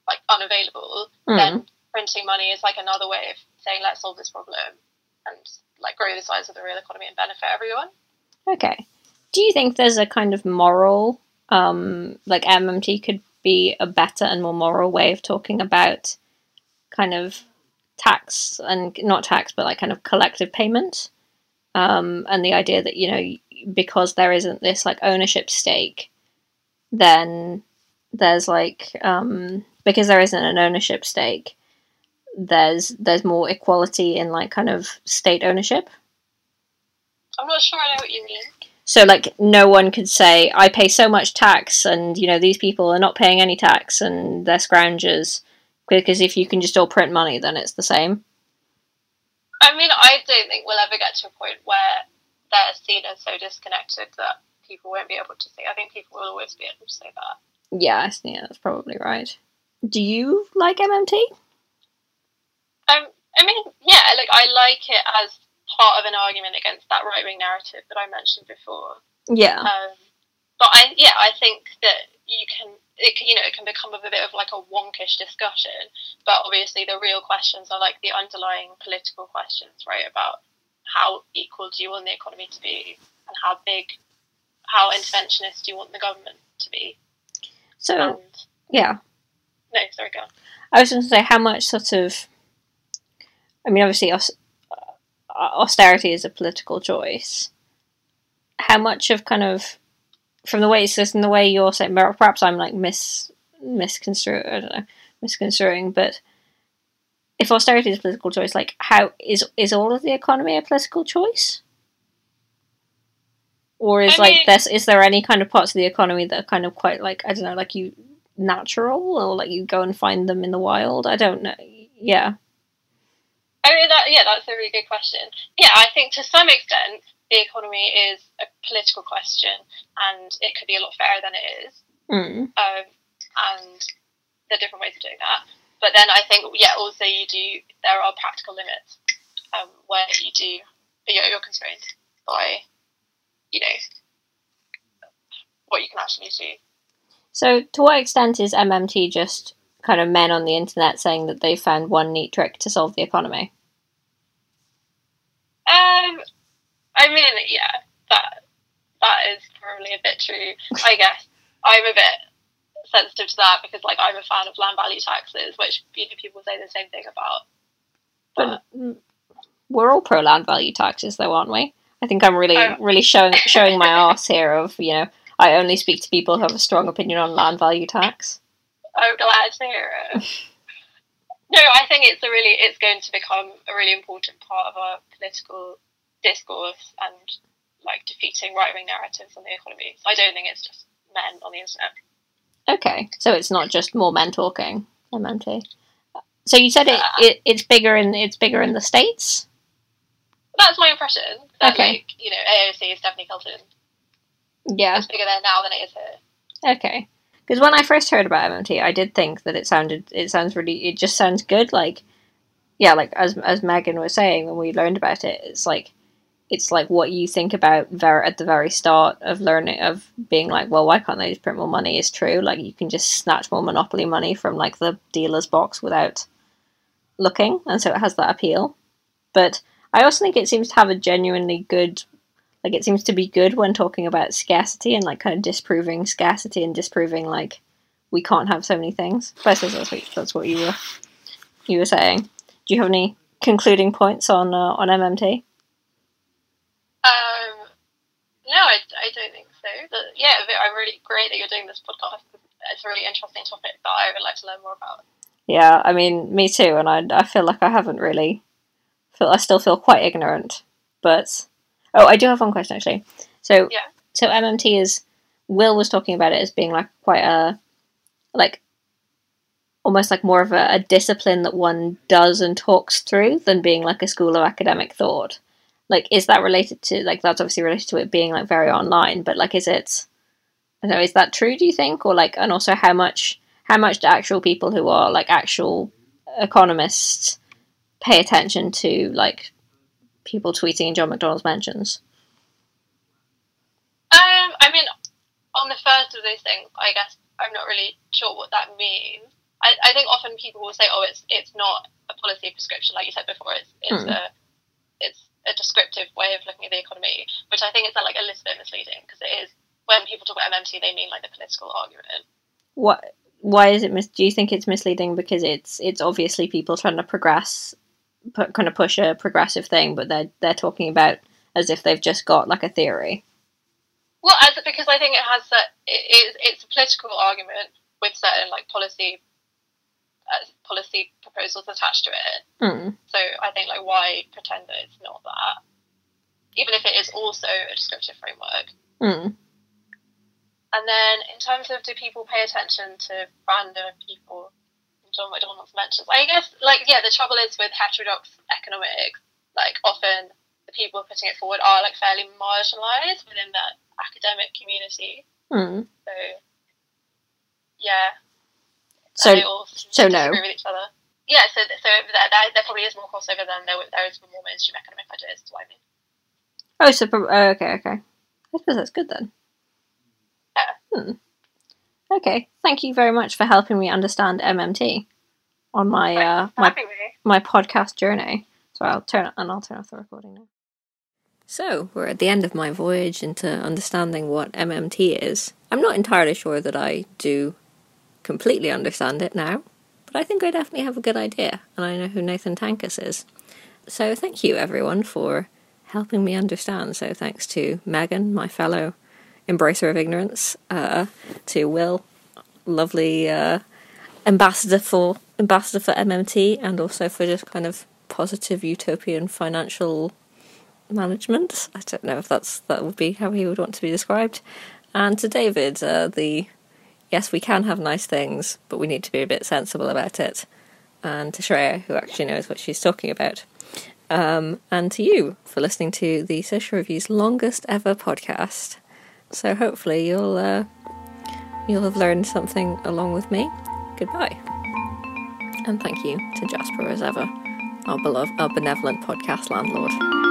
like unavailable, Mm. then printing money is like another way of saying let's solve this problem and like grow the size of the real economy and benefit everyone. Okay. Do you think there's a kind of moral, um, like MMT could be a better and more moral way of talking about kind of tax and not tax, but like kind of collective payment? Um, and the idea that, you know, because there isn't this like ownership stake, then there's like, um, because there isn't an ownership stake, there's there's more equality in like kind of state ownership. I'm not sure I know what you mean. So like no one could say I pay so much tax and you know these people are not paying any tax and they're scroungers because if you can just all print money then it's the same. I mean, I don't think we'll ever get to a point where they're seen as so disconnected that people won't be able to see. I think people will always be able to say that. Yeah, I- yeah, that's probably right. Do you like MMT? Um, I mean, yeah, like I like it as part of an argument against that right wing narrative that I mentioned before. Yeah. Um, but I, yeah, I think that you can, it, can- you know, it can become a bit of like a wonkish discussion. But obviously, the real questions are like the underlying political questions, right? About how equal do you want the economy to be, and how big, how interventionist do you want the government to be? So And yeah, no, sorry, go. on. I was going to say how much sort of. I mean, obviously, aus- uh, austerity is a political choice. How much of kind of from the way it's just in the way you're saying, perhaps I'm like mis misconstruing, I don't know, misconstruing, but if austerity is a political choice, like how is is all of the economy a political choice? Or is I like mean- this is there any kind of parts of the economy that are kind of quite like I don't know, like you natural or like you go and find them in the wild? I don't know. Yeah. I mean, that, yeah, that's a really good question. Yeah, I think to some extent the economy is a political question, and it could be a lot fairer than it is. Mm. Um, and there are different ways of doing that. But then I think, yeah, also you do. There are practical limits um, where you do. You're, you're constrained by, you know, what you can actually do. So, to what extent is MMT just kind of men on the internet saying that they found one neat trick to solve the economy? Um, I mean, yeah, that that is probably a bit true. I guess I'm a bit sensitive to that because, like, I'm a fan of land value taxes, which you know, people say the same thing about. But we're all pro land value taxes, though, aren't we? I think I'm really, Oh. really showing showing my ass here. Of you know, I only speak to people who have a strong opinion on land value tax. I'm glad to hear it. no, I think it's a really it's going to become a really important part of our political discourse and like defeating right wing narratives on the economy. So I don't think it's just men on the internet. Okay, so it's not just more men talking. MMT. So you said it, Uh, it it's bigger in it's bigger in the states. That's my impression. That, Okay. Like, you know, AOC is definitely Kelton. Yeah. It's bigger there now than it is here. Okay. Because when I first heard about MMT, I did think that it sounded it sounds really it just sounds good. Like, yeah, like as as Megan was saying when we learned about it, it's like it's like what you think about ver- at the very start of learning of being like, well, why can't they just print more money? Is true. Like you can just snatch more monopoly money from like the dealer's box without looking, and so it has that appeal. But I also think it seems to have a genuinely good like it seems to be good when talking about scarcity and like kind of disproving scarcity and disproving like we can't have so many things. But I that's what, that's what you were you were saying. Do you have any concluding points on uh, on MMT? No, I, I don't think so. But yeah, I'm really great that you're doing this podcast. It's a really interesting topic that I would like to learn more about. Yeah, I mean, me too, and I I feel like I haven't really feel I still feel quite ignorant. But oh, I do have one question actually. So Yeah. so MMT is Will was talking about it as being like quite a like almost like more of a, a discipline that one does and talks through than being like a school of academic thought. Like, is that related to like that's obviously related to it being like very online, but like, is it? I don't know. Is that true? Do you think, or like, and also how much how much do actual people who are like actual economists pay attention to like people tweeting John McDonnell's mentions? Um, I mean, on the first of those things, I guess I'm not really sure what that means. I, I think often people will say, "Oh, it's it's not a policy prescription," like you said before. It's it's Hmm. a a descriptive way of looking at the economy, which I think is like a little bit misleading because it is when people talk about MMT, they mean like the political argument. What? Why is it? Mis- do you think it's misleading because it's it's obviously people trying to progress, put, kind of push a progressive thing, but they're they're talking about as if they've just got like a theory. Well, as because I think it has uh, that it is it's a political argument with certain like policy uh, policy proposals attached to it. Mm. So I think like why pretend that it's not that, even if it is also a descriptive framework. Mm. And then in terms of do people pay attention to random people John McDonnell's mentions? I guess like yeah, the trouble is with heterodox economics, like often the people putting it forward are like fairly marginalised within that academic community. Mm. So yeah, So so no. with each other. Yeah, so so there, there, there probably is more crossover than there, there is with more mainstream economic ideas. Is what I mean. oh, so oh, okay, okay. I suppose that's good then. Hmm. Okay, thank you very much for helping me understand MMT on my uh, my Happy with you. my podcast journey. So I'll turn and I'll turn off the recording now. So we're at the end of my voyage into understanding what MMT is. I'm not entirely sure that I do completely understand it now, but I think I definitely have a good idea, and I know who Nathan Tankus is. So thank you everyone for helping me understand. So thanks to Megan, my fellow embracer of ignorance, uh, to Will, lovely uh, ambassador for ambassador for MMT, and also for just kind of positive utopian financial management. I don't know if that's that would be how he would want to be described. And to David, uh, the yes, we can have nice things, but we need to be a bit sensible about it. And to Shreya, who actually knows what she's talking about. Um, and to you for listening to the Social Review's longest ever podcast. So hopefully you'll uh, you'll have learned something along with me. Goodbye. And thank you to Jasper as ever, our beloved, our benevolent podcast landlord.